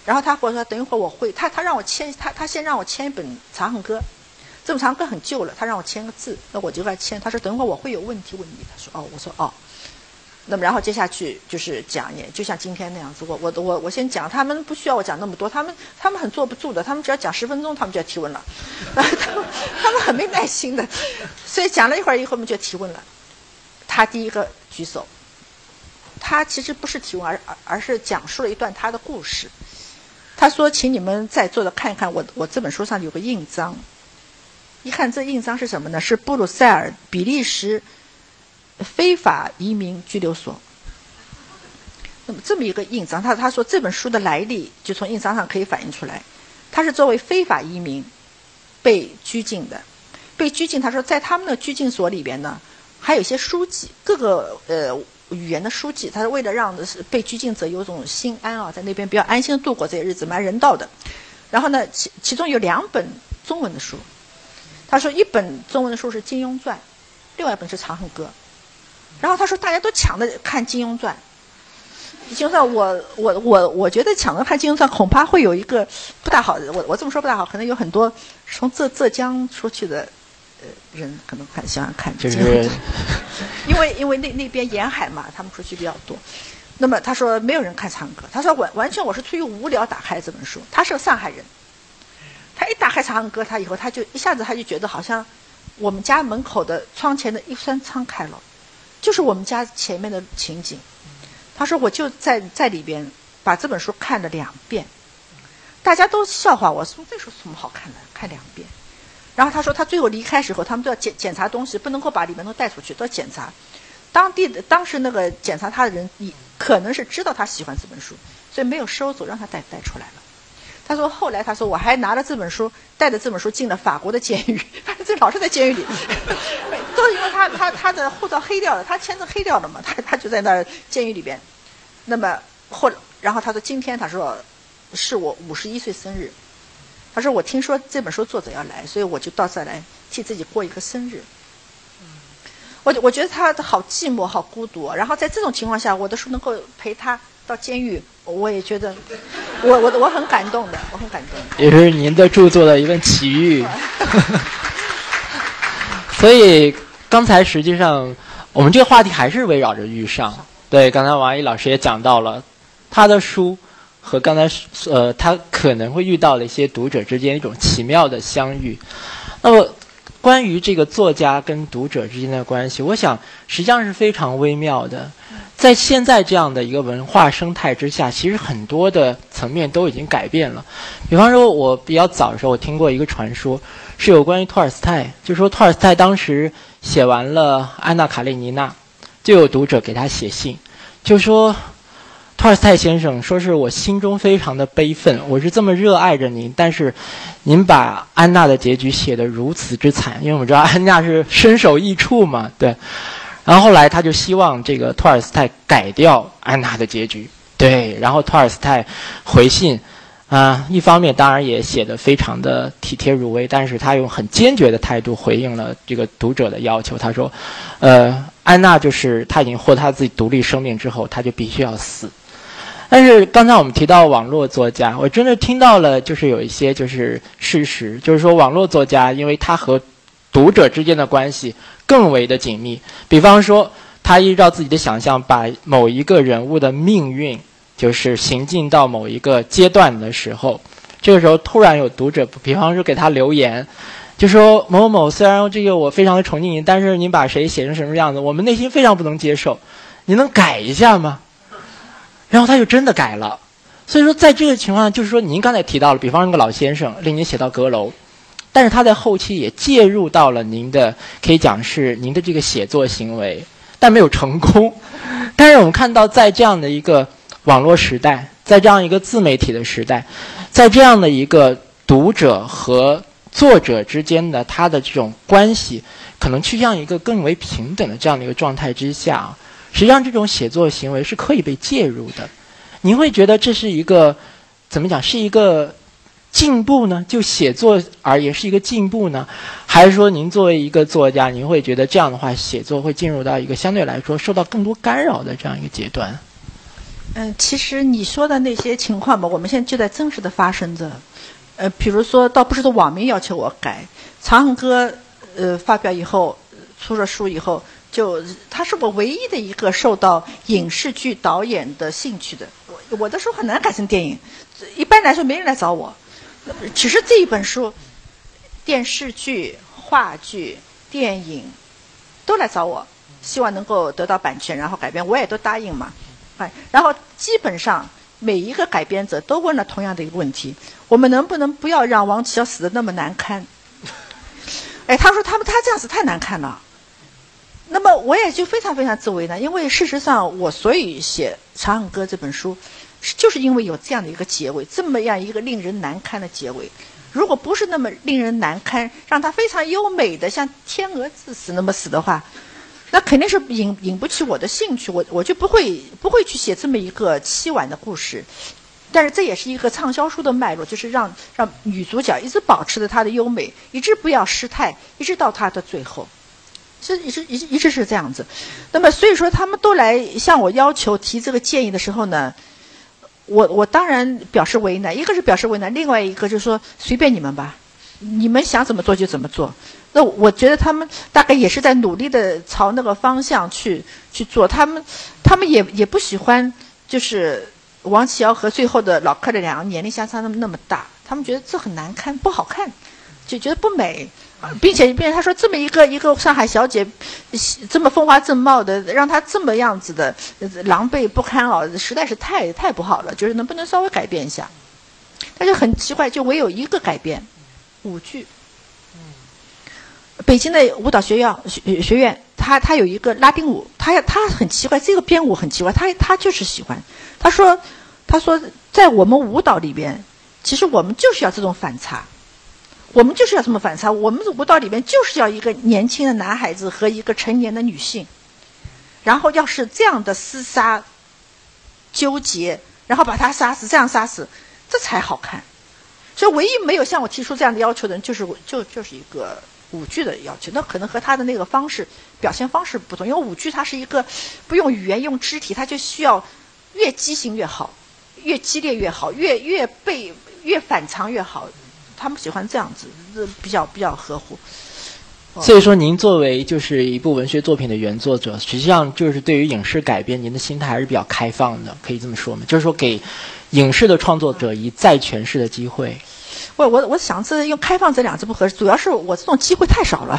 然后他跟我说：“等一会儿我会。”他他让我签，他他先让我签一本《长恨歌》，这本《长恨歌》很旧了，他让我签个字，那我就给他签。他说：“等一会儿我会有问题问你。”他说：“哦。”我说：“哦。”那么，然后接下去就是讲也，就像今天那样子。我我我我先讲，他们不需要我讲那么多，他们他们很坐不住的，他们只要讲十分钟，他们就要提问了。[laughs] 他们他们很没耐心的，所以讲了一会儿以后，我们就提问了。他第一个举手，他其实不是提问，而而而是讲述了一段他的故事。他说：“请你们在座的看一看我我这本书上有个印章，一看这印章是什么呢？是布鲁塞尔比利时。”非法移民拘留所。那么这么一个印章，他他说这本书的来历就从印章上可以反映出来，他是作为非法移民被拘禁的，被拘禁。他说在他们的拘禁所里边呢，还有一些书籍，各个呃语言的书籍。他是为了让被拘禁者有种心安啊，在那边比较安心的度过这些日子，蛮人道的。然后呢，其其中有两本中文的书。他说一本中文的书是《金庸传》，另外一本是《长恨歌》。然后他说大家都抢着看《金庸传》，《金庸传》我我我我觉得抢着看《金庸传》恐怕会有一个不大好，我我这么说不大好，可能有很多从浙浙江出去的呃人可能很喜欢看《就金庸 [laughs] 因为因为那那边沿海嘛，他们出去比较多。那么他说没有人看《长恨歌》，他说完完全我是出于无聊打开这本书。他是个上海人，他一打开《长恨歌》，他以后他就一下子他就觉得好像我们家门口的窗前的一扇窗开了，就是我们家前面的情景。他说我就在在里边把这本书看了两遍，大家都笑话我说这书有什么好看的，看两遍。然后他说他最后离开时候，他们都要检检查东西，不能够把里面都带出去，都要检查。当地的当时那个检查他的人，你可能是知道他喜欢这本书，所以没有收走，让他带带出来了。他说后来他说我还拿了这本书，带着这本书进了法国的监狱，[laughs] 这老是在监狱里，[laughs] 都是因为他他他的护照黑掉了，他签证黑掉了嘛，他他就在那监狱里边。那么后然后他说今天他说是我五十一岁生日，他说我听说这本书作者要来，所以我就到这来替自己过一个生日。我我觉得他好寂寞，好孤独。然后在这种情况下，我的书能够陪他到监狱，我也觉得，我我我很感动的，我很感动。也是您的著作的一份奇遇。[laughs] 所以刚才实际上我们这个话题还是围绕着遇上。对，刚才王阿姨老师也讲到了他的书和刚才呃他可能会遇到的一些读者之间一种奇妙的相遇。那么关于这个作家跟读者之间的关系，我想实际上是非常微妙的。在现在这样的一个文化生态之下，其实很多的层面都已经改变了。比方说，我比较早的时候，我听过一个传说，是有关于托尔斯泰，就说托尔斯泰当时写完了《安娜·卡列尼娜》，就有读者给他写信，就说。托尔斯泰先生说：“是我心中非常的悲愤，我是这么热爱着您，但是您把安娜的结局写得如此之惨，因为我们知道安娜是身首异处嘛，对。然后后来他就希望这个托尔斯泰改掉安娜的结局，对。然后托尔斯泰回信，啊，一方面当然也写得非常的体贴入微，但是他用很坚决的态度回应了这个读者的要求。他说，呃，安娜就是他已经获得他自己独立生命之后，他就必须要死。”但是刚才我们提到网络作家，我真的听到了，就是有一些就是事实，就是说网络作家，因为他和读者之间的关系更为的紧密。比方说，他依照自己的想象，把某一个人物的命运，就是行进到某一个阶段的时候，这个时候突然有读者，比方说给他留言，就说某某某，虽然这个我非常的崇敬您，但是您把谁写成什么样子，我们内心非常不能接受，您能改一下吗？然后他就真的改了，所以说在这个情况下，就是说您刚才提到了，比方那个老先生令您写到阁楼，但是他在后期也介入到了您的，可以讲是您的这个写作行为，但没有成功。但是我们看到，在这样的一个网络时代，在这样一个自媒体的时代，在这样的一个读者和作者之间的他的这种关系，可能趋向一个更为平等的这样的一个状态之下。实际上，这种写作行为是可以被介入的。您会觉得这是一个怎么讲？是一个进步呢？就写作而言，是一个进步呢？还是说，您作为一个作家，您会觉得这样的话，写作会进入到一个相对来说受到更多干扰的这样一个阶段？嗯，其实你说的那些情况吧，我们现在就在真实的发生着。呃，比如说，倒不是说网民要求我改《长恨歌》，呃，发表以后，出了书以后。就他是我唯一的一个受到影视剧导演的兴趣的，我我的书很难改成电影，一般来说没人来找我，其实这一本书，电视剧、话剧、电影都来找我，希望能够得到版权，然后改编，我也都答应嘛，哎，然后基本上每一个改编者都问了同样的一个问题：我们能不能不要让王琦要死的那么难堪？哎，他说他们他这样子太难看了。那么我也就非常非常自为难，因为事实上我所以写《长恨歌》这本书，就是因为有这样的一个结尾，这么样一个令人难堪的结尾。如果不是那么令人难堪，让他非常优美的像天鹅致死那么死的话，那肯定是引引不起我的兴趣，我我就不会不会去写这么一个凄婉的故事。但是这也是一个畅销书的脉络，就是让让女主角一直保持着她的优美，一直不要失态，一直到她的最后，是一直一一直是这样子。那么所以说他们都来向我要求提这个建议的时候呢，我我当然表示为难，一个是表示为难，另外一个就是说随便你们吧，你们想怎么做就怎么做。那我觉得他们大概也是在努力的朝那个方向去去做，他们他们也也不喜欢就是王琦瑶和最后的老柯的两个年龄相差那么那么大，他们觉得这很难看，不好看，就觉得不美，并且并且他说这么一个一个上海小姐，这么风华正茂的，让她这么样子的狼狈不堪哦，实在是太太不好了，就是能不能稍微改变一下？他就很奇怪，就唯有一个改变，舞剧。北京的舞蹈学院学学院，他他有一个拉丁舞，他他很奇怪，这个编舞很奇怪，他他就是喜欢。他说，他说在我们舞蹈里边，其实我们就是要这种反差，我们就是要这么反差。我们的舞蹈里面就是要一个年轻的男孩子和一个成年的女性，然后要是这样的厮杀、纠结，然后把他杀死，这样杀死，这才好看。所以，唯一没有向我提出这样的要求的人，就是就就是一个。舞剧的要求，那可能和他的那个方式表现方式不同，因为舞剧它是一个不用语言用肢体，它就需要越激情越好，越激烈越好，越越被越反常越好，他们喜欢这样子，这比较比较合乎。所以说，您作为就是一部文学作品的原作者，实际上就是对于影视改编，您的心态还是比较开放的，可以这么说吗？就是说，给影视的创作者以再诠释的机会。我我我想这用开放这两字不合适，主要是我这种机会太少了，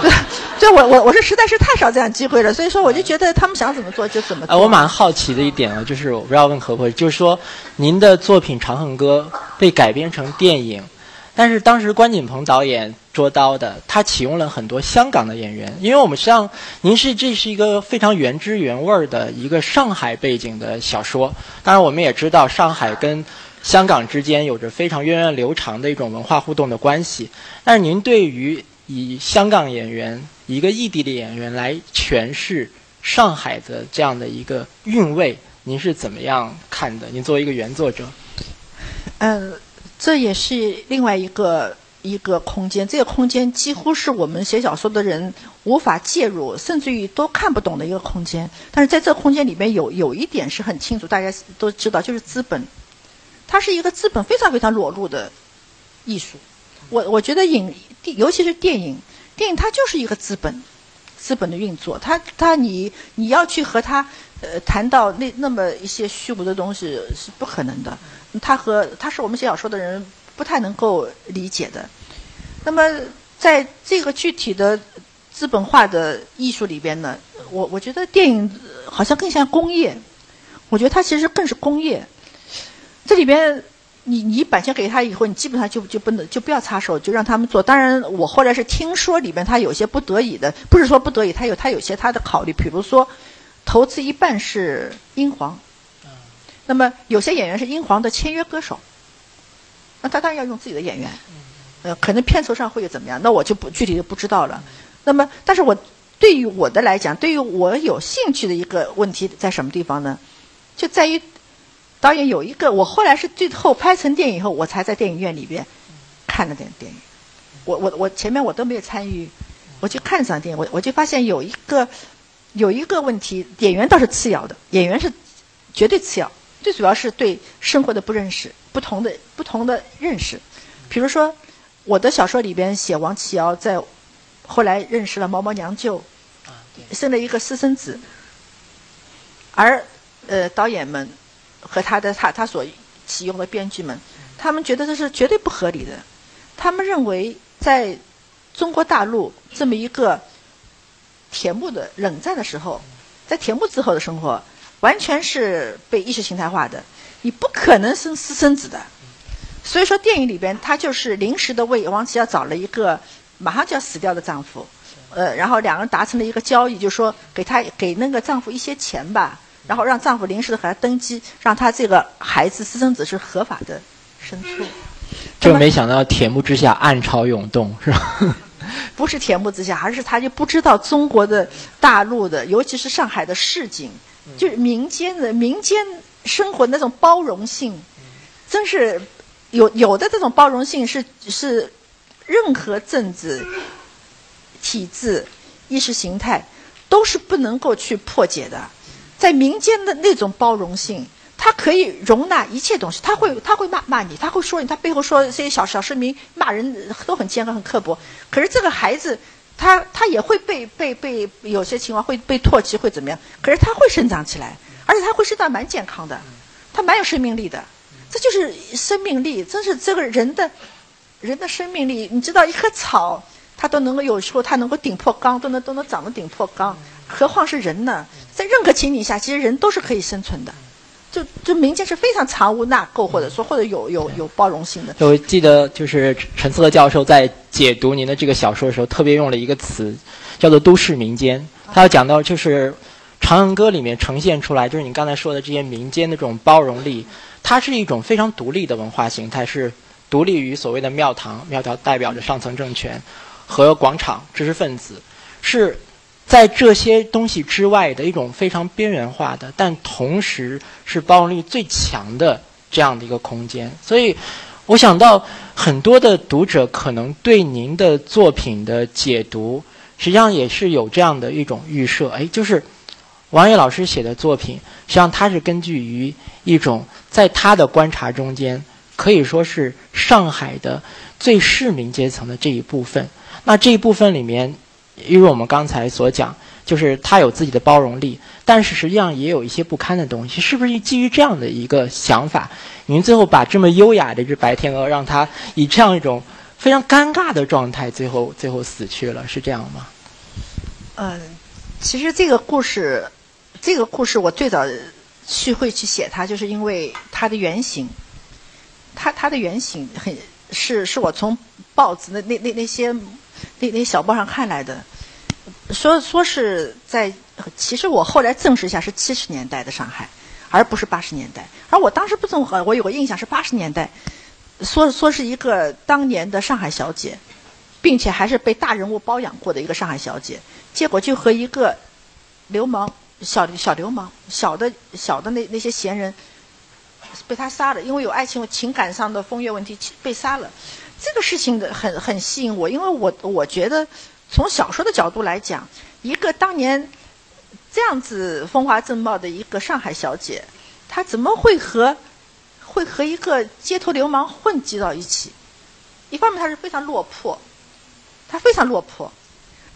对，就我我我是实在是太少这样机会了，所以说我就觉得他们想怎么做就怎么做。我蛮好奇的一点啊，就是我不知道问何婆，就是说您的作品《长恨歌》被改编成电影，但是当时关锦鹏导演捉刀的，他启用了很多香港的演员，因为我们实际上您是这是一个非常原汁原味儿的一个上海背景的小说，当然我们也知道上海跟。香港之间有着非常源远流长的一种文化互动的关系，但是您对于以香港演员一个异地的演员来诠释上海的这样的一个韵味，您是怎么样看的？您作为一个原作者，嗯，这也是另外一个一个空间，这个空间几乎是我们写小说的人无法介入，甚至于都看不懂的一个空间。但是在这空间里面有有一点是很清楚，大家都知道，就是资本。它是一个资本非常非常裸露的艺术，我我觉得影，尤其是电影，电影它就是一个资本，资本的运作，它它你你要去和它呃谈到那那么一些虚无的东西是不可能的，他和他是我们写小说的人不太能够理解的。那么在这个具体的资本化的艺术里边呢，我我觉得电影好像更像工业，我觉得它其实更是工业。这里边，你你版权给他以后，你基本上就就不能就不要插手，就让他们做。当然，我后来是听说里边他有些不得已的，不是说不得已，他有他有些他的考虑，比如说投资一半是英皇，那么有些演员是英皇的签约歌手，那他当然要用自己的演员，呃，可能片酬上会有怎么样，那我就不具体就不知道了。那么，但是我对于我的来讲，对于我有兴趣的一个问题在什么地方呢？就在于。导演有一个，我后来是最后拍成电影以后，我才在电影院里边看了点电影。我我我前面我都没有参与，我去看这场电影，我我就发现有一个有一个问题，演员倒是次要的，演员是绝对次要，最主要是对生活的不认识，不同的不同的认识。比如说，我的小说里边写王琦尧在后来认识了毛毛娘舅，生了一个私生子，而呃导演们。和他的他他所启用的编剧们，他们觉得这是绝对不合理的。他们认为，在中国大陆这么一个铁幕的冷战的时候，在铁幕之后的生活，完全是被意识形态化的。你不可能生私生子的。所以说，电影里边他就是临时的为王琦要找了一个马上就要死掉的丈夫，呃，然后两个人达成了一个交易，就说给他给那个丈夫一些钱吧。然后让丈夫临时的和他登基，让他这个孩子私生子是合法的生出。就没想到铁幕之下暗潮涌动，是吧？[laughs] 不是铁幕之下，而是他就不知道中国的大陆的，尤其是上海的市井，就是民间的民间生活那种包容性，真是有有的这种包容性是是任何政治体制、意识形态都是不能够去破解的。在民间的那种包容性，他可以容纳一切东西。他会他会骂骂你，他会说你，他背后说这些小小市民骂人都很尖刻、很刻薄。可是这个孩子，他他也会被被被有些情况会被唾弃，会怎么样？可是他会生长起来，而且他会生长蛮健康的，他蛮有生命力的。这就是生命力，真是这个人的人的生命力。你知道，一棵草，它都能够有时候它能够顶破缸，都能都能长得顶破缸，何况是人呢？在任何情景下，其实人都是可以生存的。就就民间是非常藏污纳垢，或者说或者有有有包容性的。我记得就是陈思和教授在解读您的这个小说的时候，特别用了一个词，叫做“都市民间”。他要讲到就是《长恨歌》里面呈现出来，就是你刚才说的这些民间的这种包容力，它是一种非常独立的文化形态，是独立于所谓的庙堂，庙堂代表着上层政权和广场知识分子，是。在这些东西之外的一种非常边缘化的，但同时是包容力最强的这样的一个空间。所以，我想到很多的读者可能对您的作品的解读，实际上也是有这样的一种预设。哎，就是王毅老师写的作品，实际上他是根据于一种在他的观察中间，可以说是上海的最市民阶层的这一部分。那这一部分里面。因为我们刚才所讲，就是他有自己的包容力，但是实际上也有一些不堪的东西，是不是基于这样的一个想法，您最后把这么优雅的一只白天鹅，让它以这样一种非常尴尬的状态，最后最后死去了，是这样吗？嗯，其实这个故事，这个故事我最早去会去写它，就是因为它的原型，它它的原型很是是我从报纸的那那那些。那那小报上看来的，说说是在，其实我后来证实一下是七十年代的上海，而不是八十年代。而我当时不怎么我有个印象是八十年代，说说是一个当年的上海小姐，并且还是被大人物包养过的一个上海小姐，结果就和一个流氓小小流氓小的小的那那些闲人被他杀了，因为有爱情情感上的风月问题被杀了。这个事情的很很吸引我，因为我我觉得从小说的角度来讲，一个当年这样子风华正茂的一个上海小姐，她怎么会和会和一个街头流氓混迹到一起？一方面她是非常落魄，她非常落魄；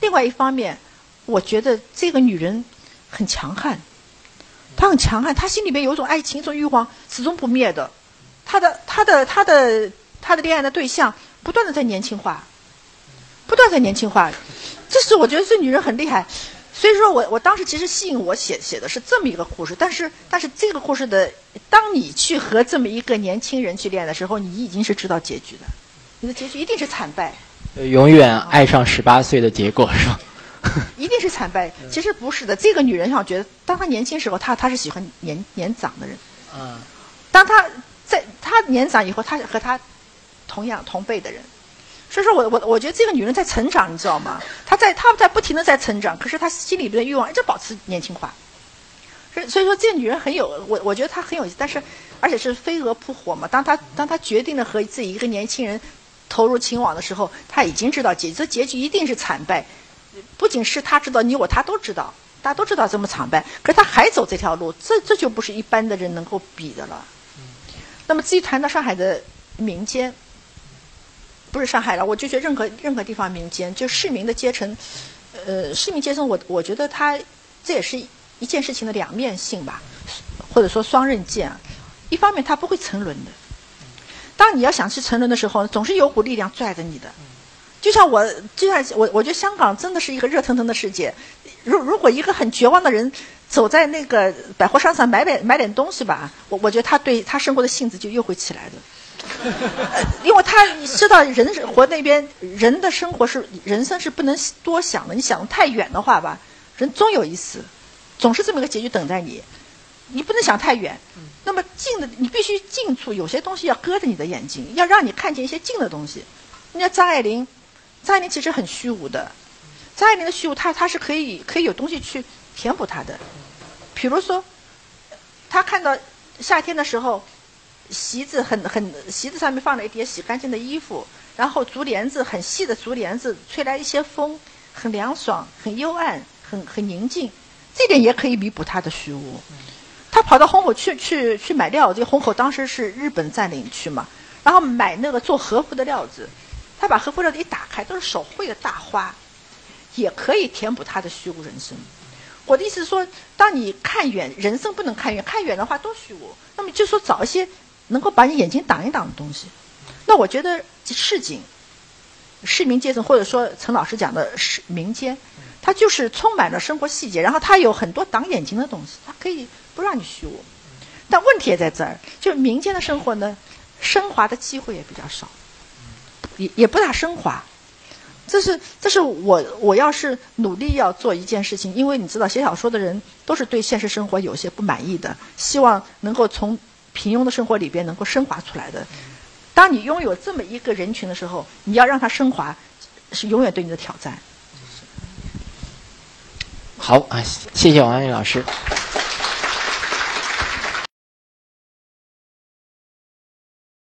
另外一方面，我觉得这个女人很强悍，她很强悍，她心里面有一种爱情，一种欲望始终不灭的。她的她的她的。他的恋爱的对象不断的在年轻化，不断在年轻化，这是我觉得这女人很厉害。所以说我我当时其实吸引我写写的是这么一个故事，但是但是这个故事的，当你去和这么一个年轻人去恋爱的时候，你已经是知道结局的，你的结局一定是惨败。永远爱上十八岁的结果是吧？[laughs] 一定是惨败。其实不是的，这个女人我觉得，当她年轻时候，她她是喜欢年年长的人。嗯。当她在她年长以后，她和她。同样同辈的人，所以说我我我觉得这个女人在成长，你知道吗？她在她在不停的在成长，可是她心里边的欲望一直保持年轻化。所以所以说这个女人很有我我觉得她很有意思，但是而且是飞蛾扑火嘛。当她当她决定了和自己一个年轻人投入情网的时候，她已经知道结这结局一定是惨败。不仅是她知道，你我她都知道，大家都知道这么惨败，可是她还走这条路，这这就不是一般的人能够比的了。那么至于谈到上海的民间。不是上海了，我就觉得任何任何地方民间，就市民的阶层，呃，市民阶层，我我觉得他这也是一件事情的两面性吧，或者说双刃剑。一方面，他不会沉沦的。当你要想去沉沦的时候，总是有股力量拽着你的。就像我，就像我，我觉得香港真的是一个热腾腾的世界。如如果一个很绝望的人走在那个百货商场买点买点东西吧，我我觉得他对他生活的性子就又会起来的。[laughs] 因为他知道人活那边，人的生活是人生是不能多想的。你想太远的话吧，人终有一死，总是这么一个结局等待你。你不能想太远。那么近的，你必须近处有些东西要搁着你的眼睛，要让你看见一些近的东西。你看张爱玲，张爱玲其实很虚无的。张爱玲的虚无，她她是可以可以有东西去填补她的。比如说，她看到夏天的时候。席子很很席子上面放了一叠洗干净的衣服，然后竹帘子很细的竹帘子，吹来一些风，很凉爽，很幽暗，很很宁静，这点也可以弥补他的虚无。他跑到虹口去去去买料子，虹口当时是日本占领区嘛，然后买那个做和服的料子，他把和服料子一打开，都是手绘的大花，也可以填补他的虚无人生。我的意思是说，当你看远，人生不能看远，看远的话多虚无。那么就说找一些能够把你眼睛挡一挡的东西。那我觉得市井、市民阶层，或者说陈老师讲的市民间，它就是充满了生活细节，然后它有很多挡眼睛的东西，它可以不让你虚无。但问题也在这儿，就民间的生活呢，升华的机会也比较少，也也不大升华。这是，这是我我要是努力要做一件事情，因为你知道，写小说的人都是对现实生活有些不满意的，希望能够从平庸的生活里边能够升华出来的。当你拥有这么一个人群的时候，你要让他升华，是永远对你的挑战。好啊，谢谢王安宇老师。